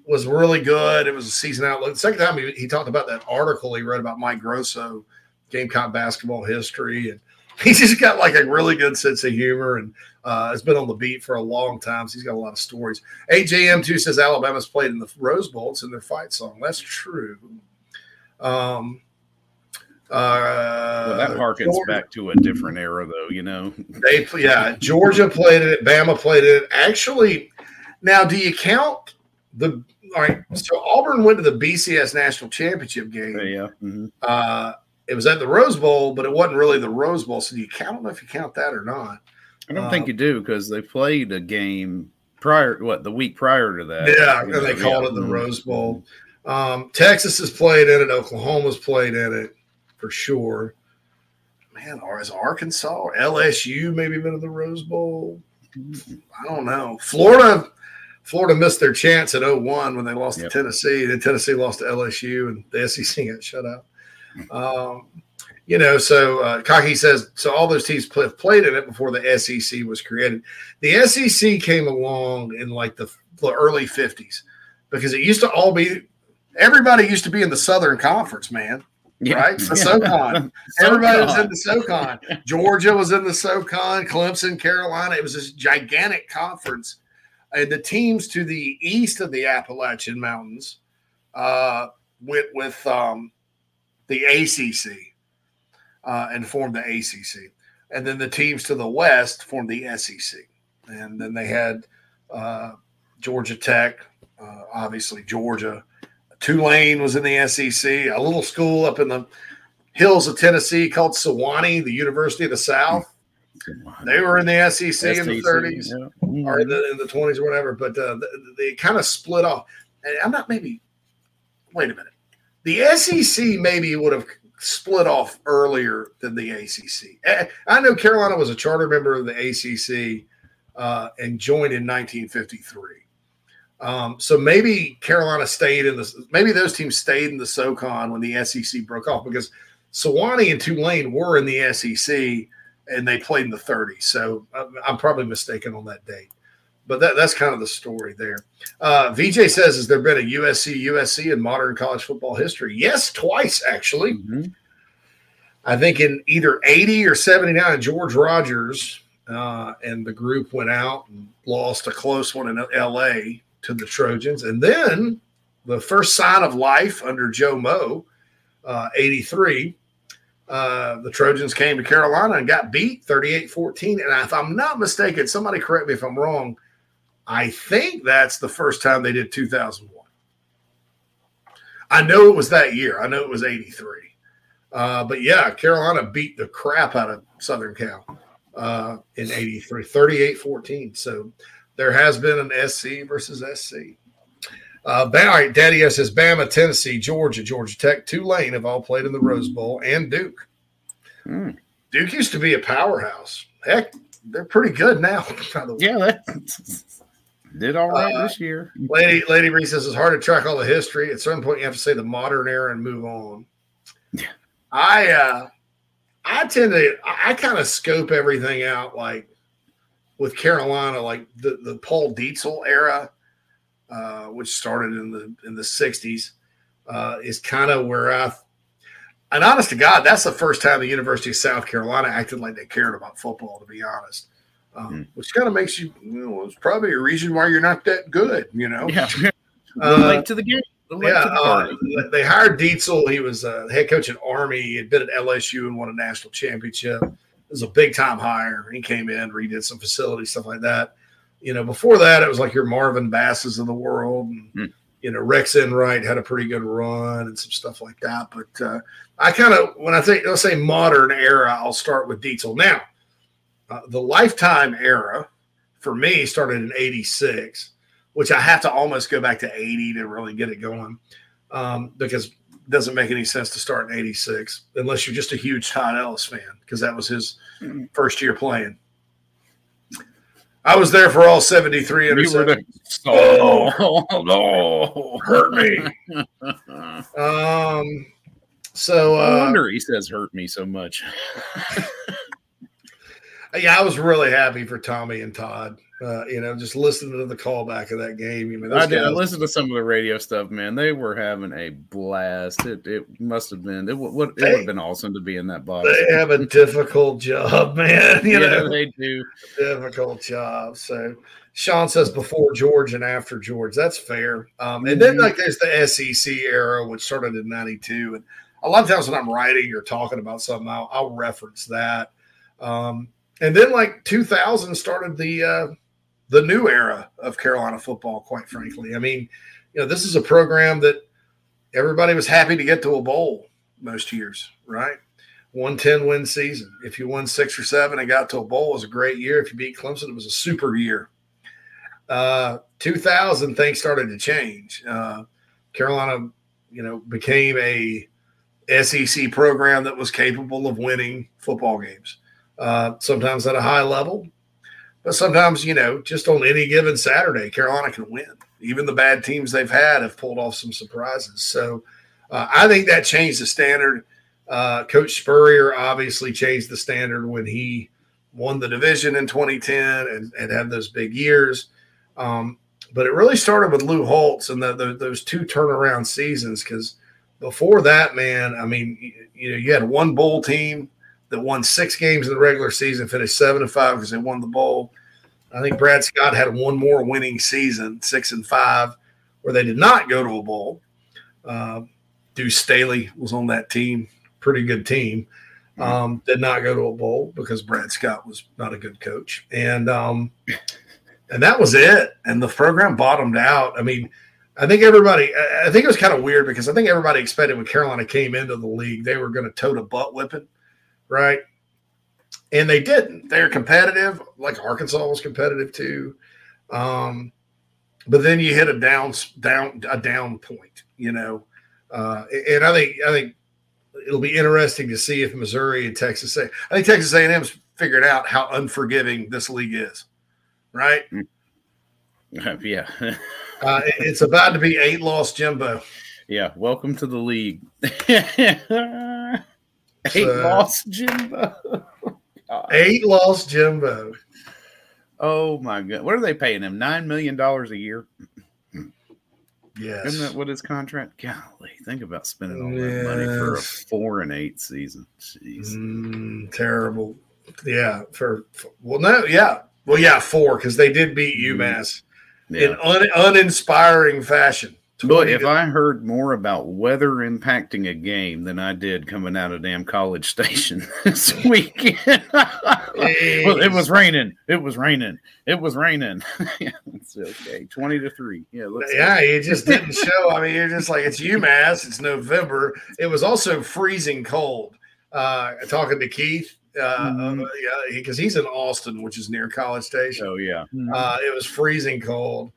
was really good. It was a season outlook. The second time he, he talked about that article he read about Mike Grosso, Gamecock basketball history, and he's just got like a really good sense of humor and uh, has been on the beat for a long time. So he's got a lot of stories. AJM2 says Alabama's played in the Rose Bowl. It's in their fight song. That's true. Um, uh, well, that harkens Georgia, back to a different era, though. You know, they yeah, Georgia played it, Bama played it. Actually, now do you count the all right. So Auburn went to the BCS national championship game. Yeah. Mm-hmm. Uh, it was at the Rose Bowl, but it wasn't really the Rose Bowl. So do you count? I don't know if you count that or not. I don't uh, think you do because they played a game prior. What the week prior to that? Yeah, and they called yeah. it the mm-hmm. Rose Bowl. Um, Texas has played in it. Oklahoma's played in it for sure. Man, or is Arkansas or LSU maybe been in the Rose Bowl? I don't know. Florida, Florida missed their chance at 01 when they lost yep. to Tennessee. Then Tennessee lost to LSU, and the SEC got shut out. Um, you know, so uh, Kaki says so. All those teams play, played in it before the SEC was created. The SEC came along in like the, the early '50s because it used to all be everybody used to be in the Southern Conference, man. Yeah. Right? The SoCon. Everybody was in the SoCon. Georgia was in the SoCon, Clemson, Carolina. It was this gigantic conference. And the teams to the east of the Appalachian Mountains uh, went with um, the ACC uh, and formed the ACC. And then the teams to the west formed the SEC. And then they had uh, Georgia Tech, uh, obviously Georgia, Tulane was in the SEC, a little school up in the hills of Tennessee called Sewanee, the University of the South. They were in the SEC, SEC in the 30s yeah. or in the, in the 20s or whatever, but uh, they, they kind of split off. And I'm not maybe, wait a minute. The SEC maybe would have split off earlier than the ACC. I know Carolina was a charter member of the ACC uh, and joined in 1953. Um, so maybe Carolina stayed in the maybe those teams stayed in the SoCon when the SEC broke off because Sewanee and Tulane were in the SEC and they played in the 30s. So I'm probably mistaken on that date. But that, that's kind of the story there. Uh, VJ says, Has there been a USC USC in modern college football history? Yes, twice actually. Mm-hmm. I think in either 80 or 79, George Rogers uh, and the group went out and lost a close one in LA to the Trojans. And then the first sign of life under Joe Moe, uh, 83, uh, the Trojans came to Carolina and got beat 38 14. And if I'm not mistaken, somebody correct me if I'm wrong, I think that's the first time they did 2001. I know it was that year. I know it was 83. Uh, but yeah, Carolina beat the crap out of Southern Cal uh, in 83, 38 14. So there has been an SC versus SC. Uh, all right, Daddy says Bama, Tennessee, Georgia, Georgia Tech, Tulane have all played in the Rose Bowl, and Duke. Mm. Duke used to be a powerhouse. Heck, they're pretty good now. yeah, did all right uh, this year. Lady Lady Bree says it's hard to track all the history. At some point, you have to say the modern era and move on. Yeah. I uh, I tend to I kind of scope everything out like with Carolina, like the, the Paul Dietzel era, uh, which started in the in the '60s, uh, is kind of where I. And honest to God, that's the first time the University of South Carolina acted like they cared about football. To be honest, um, mm. which kind of makes you, you know, it's probably a reason why you're not that good. You know, yeah, uh, late to the game. Yeah, the uh, they hired Dietzel. He was a head coach at Army. He had been at LSU and won a national championship was a big time hire. He came in, redid some facilities, stuff like that. You know, before that, it was like your Marvin Basses of the world. And, mm. You know, Rex Enright had a pretty good run and some stuff like that. But uh, I kind of, when I think, let's say modern era, I'll start with Dietzel. Now, uh, the lifetime era for me started in 86, which I have to almost go back to 80 to really get it going um, because doesn't make any sense to start in 86 unless you're just a huge Todd Ellis fan because that was his mm-hmm. first year playing. I was there for all 73 interceptions. Oh, no. Hurt me. um, so, uh, I wonder he says hurt me so much. yeah, I was really happy for Tommy and Todd. Uh, you know, just listening to the callback of that game. You know, I did. I listened to some of the radio stuff. Man, they were having a blast. It, it must have been. It, would, it would have been awesome to be in that box. They have a difficult job, man. You yeah, know, they do. Difficult job. So Sean says before George and after George. That's fair. Um, and then mm-hmm. like there's the SEC era, which started in '92, and a lot of times when I'm writing or talking about something, I'll, I'll reference that. Um, and then like 2000 started the uh, the new era of Carolina football, quite frankly. I mean, you know, this is a program that everybody was happy to get to a bowl most years, right? One ten win season. If you won six or seven and got to a bowl, it was a great year. If you beat Clemson, it was a super year. Uh, 2000, things started to change. Uh, Carolina, you know, became a SEC program that was capable of winning football games. Uh, sometimes at a high level, but sometimes, you know, just on any given Saturday, Carolina can win. Even the bad teams they've had have pulled off some surprises. So uh, I think that changed the standard. Uh, Coach Spurrier obviously changed the standard when he won the division in 2010 and, and had those big years. Um, but it really started with Lou Holtz and the, the, those two turnaround seasons because before that, man, I mean, you, you, know, you had one bowl team that won six games in the regular season, finished seven and five because they won the bowl. I think Brad Scott had one more winning season, six and five, where they did not go to a bowl. Uh, Deuce Staley was on that team, pretty good team. Mm-hmm. Um, did not go to a bowl because Brad Scott was not a good coach, and um, and that was it. And the program bottomed out. I mean, I think everybody, I think it was kind of weird because I think everybody expected when Carolina came into the league, they were going to tote a butt whipping, right? And they didn't. They're competitive, like Arkansas was competitive too. Um, but then you hit a down, down, a down point, you know. Uh, and I think, I think it'll be interesting to see if Missouri and Texas A. I think Texas A&M's figured out how unforgiving this league is, right? Yeah. uh, it's about to be eight loss Jimbo. Yeah. Welcome to the league. eight so, loss Jimbo. Eight loss Jimbo. Oh my god! What are they paying him? Nine million dollars a year. Yes. Isn't that what his contract? Golly, think about spending all that money for a four and eight season. Jeez. Mm, terrible. Yeah. For, for, well, no, yeah. Well, yeah, four because they did beat mm. UMass yeah. in un, uninspiring fashion. But if I heard more about weather impacting a game than I did coming out of damn College Station this weekend, well, it was raining. It was raining. It was raining. yeah, it's okay. Twenty to three. Yeah, yeah. It just didn't show. I mean, you're just like it's UMass. It's November. It was also freezing cold. Uh, talking to Keith, uh, mm-hmm. uh, yeah, because he's in Austin, which is near College Station. Oh yeah, uh, it was freezing cold.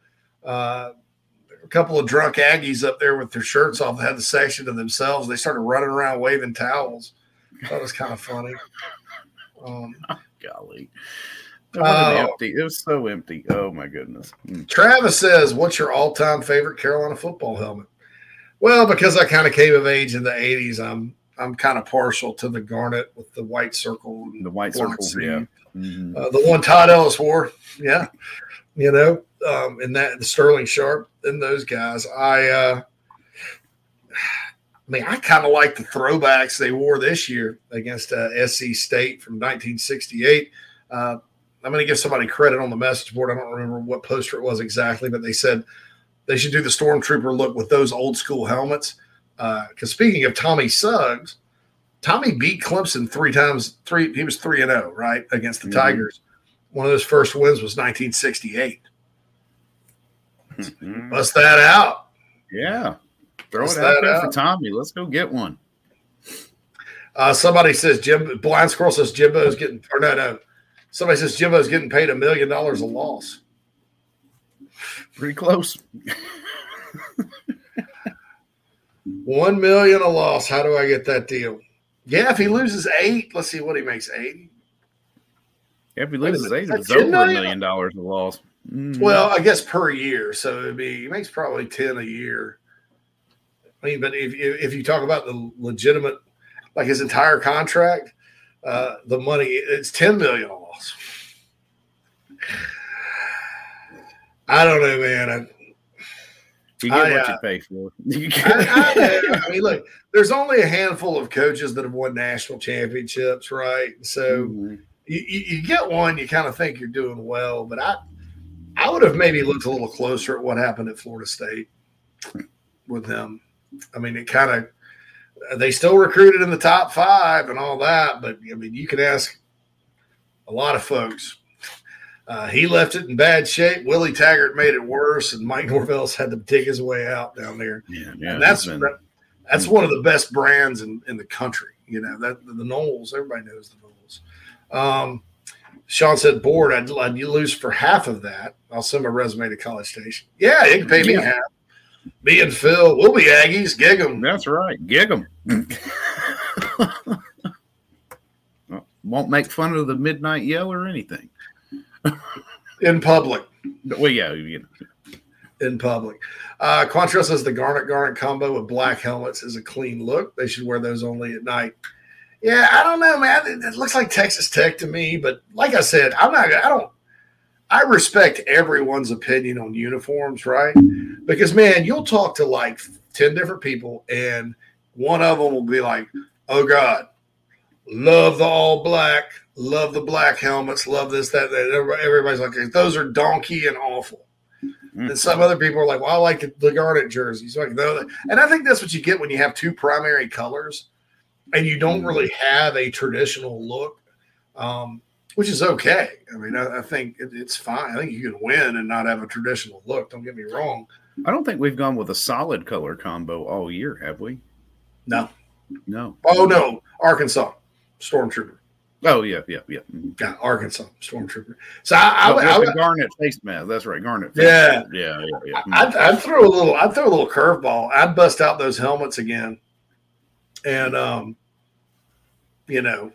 A couple of drunk Aggies up there with their shirts off had the section to themselves. They started running around waving towels. That was kind of funny. Um, oh, golly. It was uh, empty. It was so empty. Oh my goodness. Mm. Travis says, "What's your all-time favorite Carolina football helmet?" Well, because I kind of came of age in the '80s, I'm I'm kind of partial to the garnet with the white circle. the white circle, yeah. Mm-hmm. Uh, the one Todd Ellis wore, yeah. You know, um, and that the Sterling Sharpe and those guys. I, uh, I mean, I kind of like the throwbacks they wore this year against uh, SC State from 1968. Uh, I'm going to give somebody credit on the message board. I don't remember what poster it was exactly, but they said they should do the stormtrooper look with those old school helmets. Uh because uh, speaking of Tommy Suggs, Tommy beat Clemson three times. Three he was three and zero oh, right against the mm-hmm. Tigers. One of those first wins was 1968. Mm-hmm. Bust that out. Yeah. Throw Bust it out there out. for Tommy. Let's go get one. Uh, somebody says Jim Blind Squirrel says Jimbo's getting or no no. Somebody says Jimbo's getting paid a million dollars a loss. Pretty close. One million a loss. How do I get that deal? Yeah, if he loses eight, let's see what he makes eight. Yeah, if he loses eight, it's over a million dollars a loss. Mm-hmm. Well, I guess per year, so it'd be he makes probably ten a year. I mean, but if if you talk about the legitimate, like his entire contract, uh, the money it's ten million a loss. I don't know, man. I, you get I, what uh, you pay for. I, I, I, mean, look, there's only a handful of coaches that have won national championships, right? So mm-hmm. you, you, get one, you kind of think you're doing well, but I I would have maybe looked a little closer at what happened at Florida State with them. I mean, it kind of they still recruited in the top five and all that, but I mean, you can ask a lot of folks. Uh, he left it in bad shape. Willie Taggart made it worse, and Mike Norvell's had to dig his way out down there. Yeah, yeah. And that's been... that's one of the best brands in, in the country. You know that the Noles, everybody knows the Noles. Um, Sean said, "Board, I'd, I'd lose for half of that. I'll send my resume to College Station. Yeah, you can pay me yeah. half. Me and Phil, we'll be Aggies. Gig them. That's right. Gig them. Won't make fun of the midnight yell or anything. in public. Well, yeah, you know. In public. Uh, Quantrill says the garnet garnet combo with black helmets is a clean look. They should wear those only at night. Yeah, I don't know, man. It, looks like Texas Tech to me, but like I said, I'm not. I don't. I respect everyone's opinion on uniforms, right? Because man, you'll talk to like ten different people, and one of them will be like, "Oh God, love the all black, love the black helmets, love this, that, that. Everybody's like, those are donkey and awful. Mm. And some other people are like, well, I like the, the garnet jerseys. Like, no, and I think that's what you get when you have two primary colors and you don't really mm. have a traditional look, um, which is okay. I mean, I, I think it, it's fine. I think you can win and not have a traditional look. Don't get me wrong. I don't think we've gone with a solid color combo all year, have we? No. No. Oh, no. Arkansas stormtrooper. Oh yeah, yeah, yeah. Mm-hmm. Yeah, Arkansas stormtrooper. So I, I, I, I Garnet face mask. That's right, Garnet. yeah, yeah, yeah, yeah. I'd, I'd, throw a little. I'd throw a little curveball. I'd bust out those helmets again, and um, you know,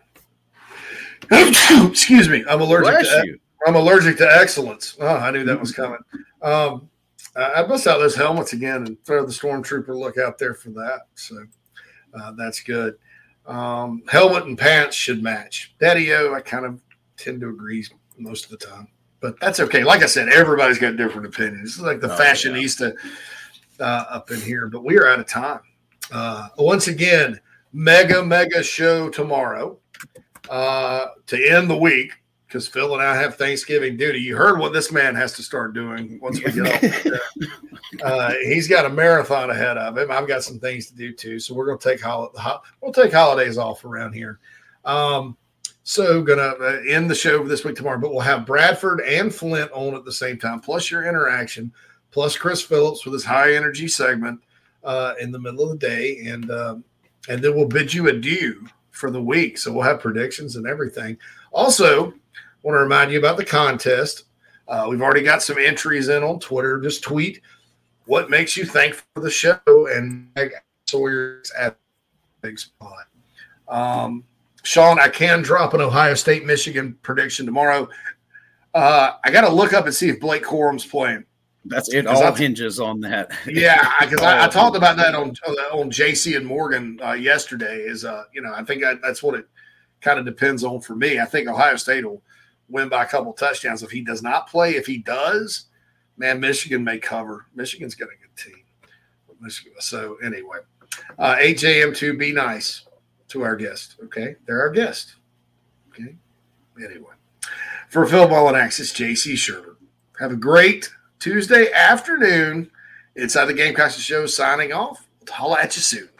excuse me. I'm allergic Bless to. You. I'm allergic to excellence. Oh, I knew that was coming. Um, I bust out those helmets again and throw the stormtrooper look out there for that. So uh, that's good. Um, helmet and pants should match. Daddy O, I kind of tend to agree most of the time, but that's okay. Like I said, everybody's got different opinions. It's like the oh, fashionista yeah. uh, up in here, but we are out of time. Uh, once again, mega, mega show tomorrow uh, to end the week because Phil and I have Thanksgiving duty. You heard what this man has to start doing once we get off. uh, he's got a marathon ahead of him. I've got some things to do too, so we're going to take hol- we'll take holidays off around here. Um, so gonna uh, end the show this week tomorrow, but we'll have Bradford and Flint on at the same time, plus your interaction, plus Chris Phillips with his high energy segment uh, in the middle of the day, and um, and then we'll bid you adieu for the week. So we'll have predictions and everything. Also, want to remind you about the contest. Uh, we've already got some entries in on Twitter. Just tweet what makes you thankful for the show and Sawyer's at big spot. Um, Sean, I can drop an Ohio State Michigan prediction tomorrow. Uh, I got to look up and see if Blake Corum's playing. That's it. All hinges on that. Yeah, because I, I, talked about that on on JC and Morgan uh, yesterday. Is uh, you know, I think I, that's what it kind of depends on for me. I think Ohio State will win by a couple touchdowns. If he does not play, if he does, man, Michigan may cover. Michigan's got a good team. Michigan. So anyway, uh, HAM2, be nice to our guest. Okay, they're our guest. Okay. Anyway, for Phil Mullinax, it's JC Sherman. Have a great Tuesday afternoon. Inside the Gamecocks show signing off. Holla at you soon.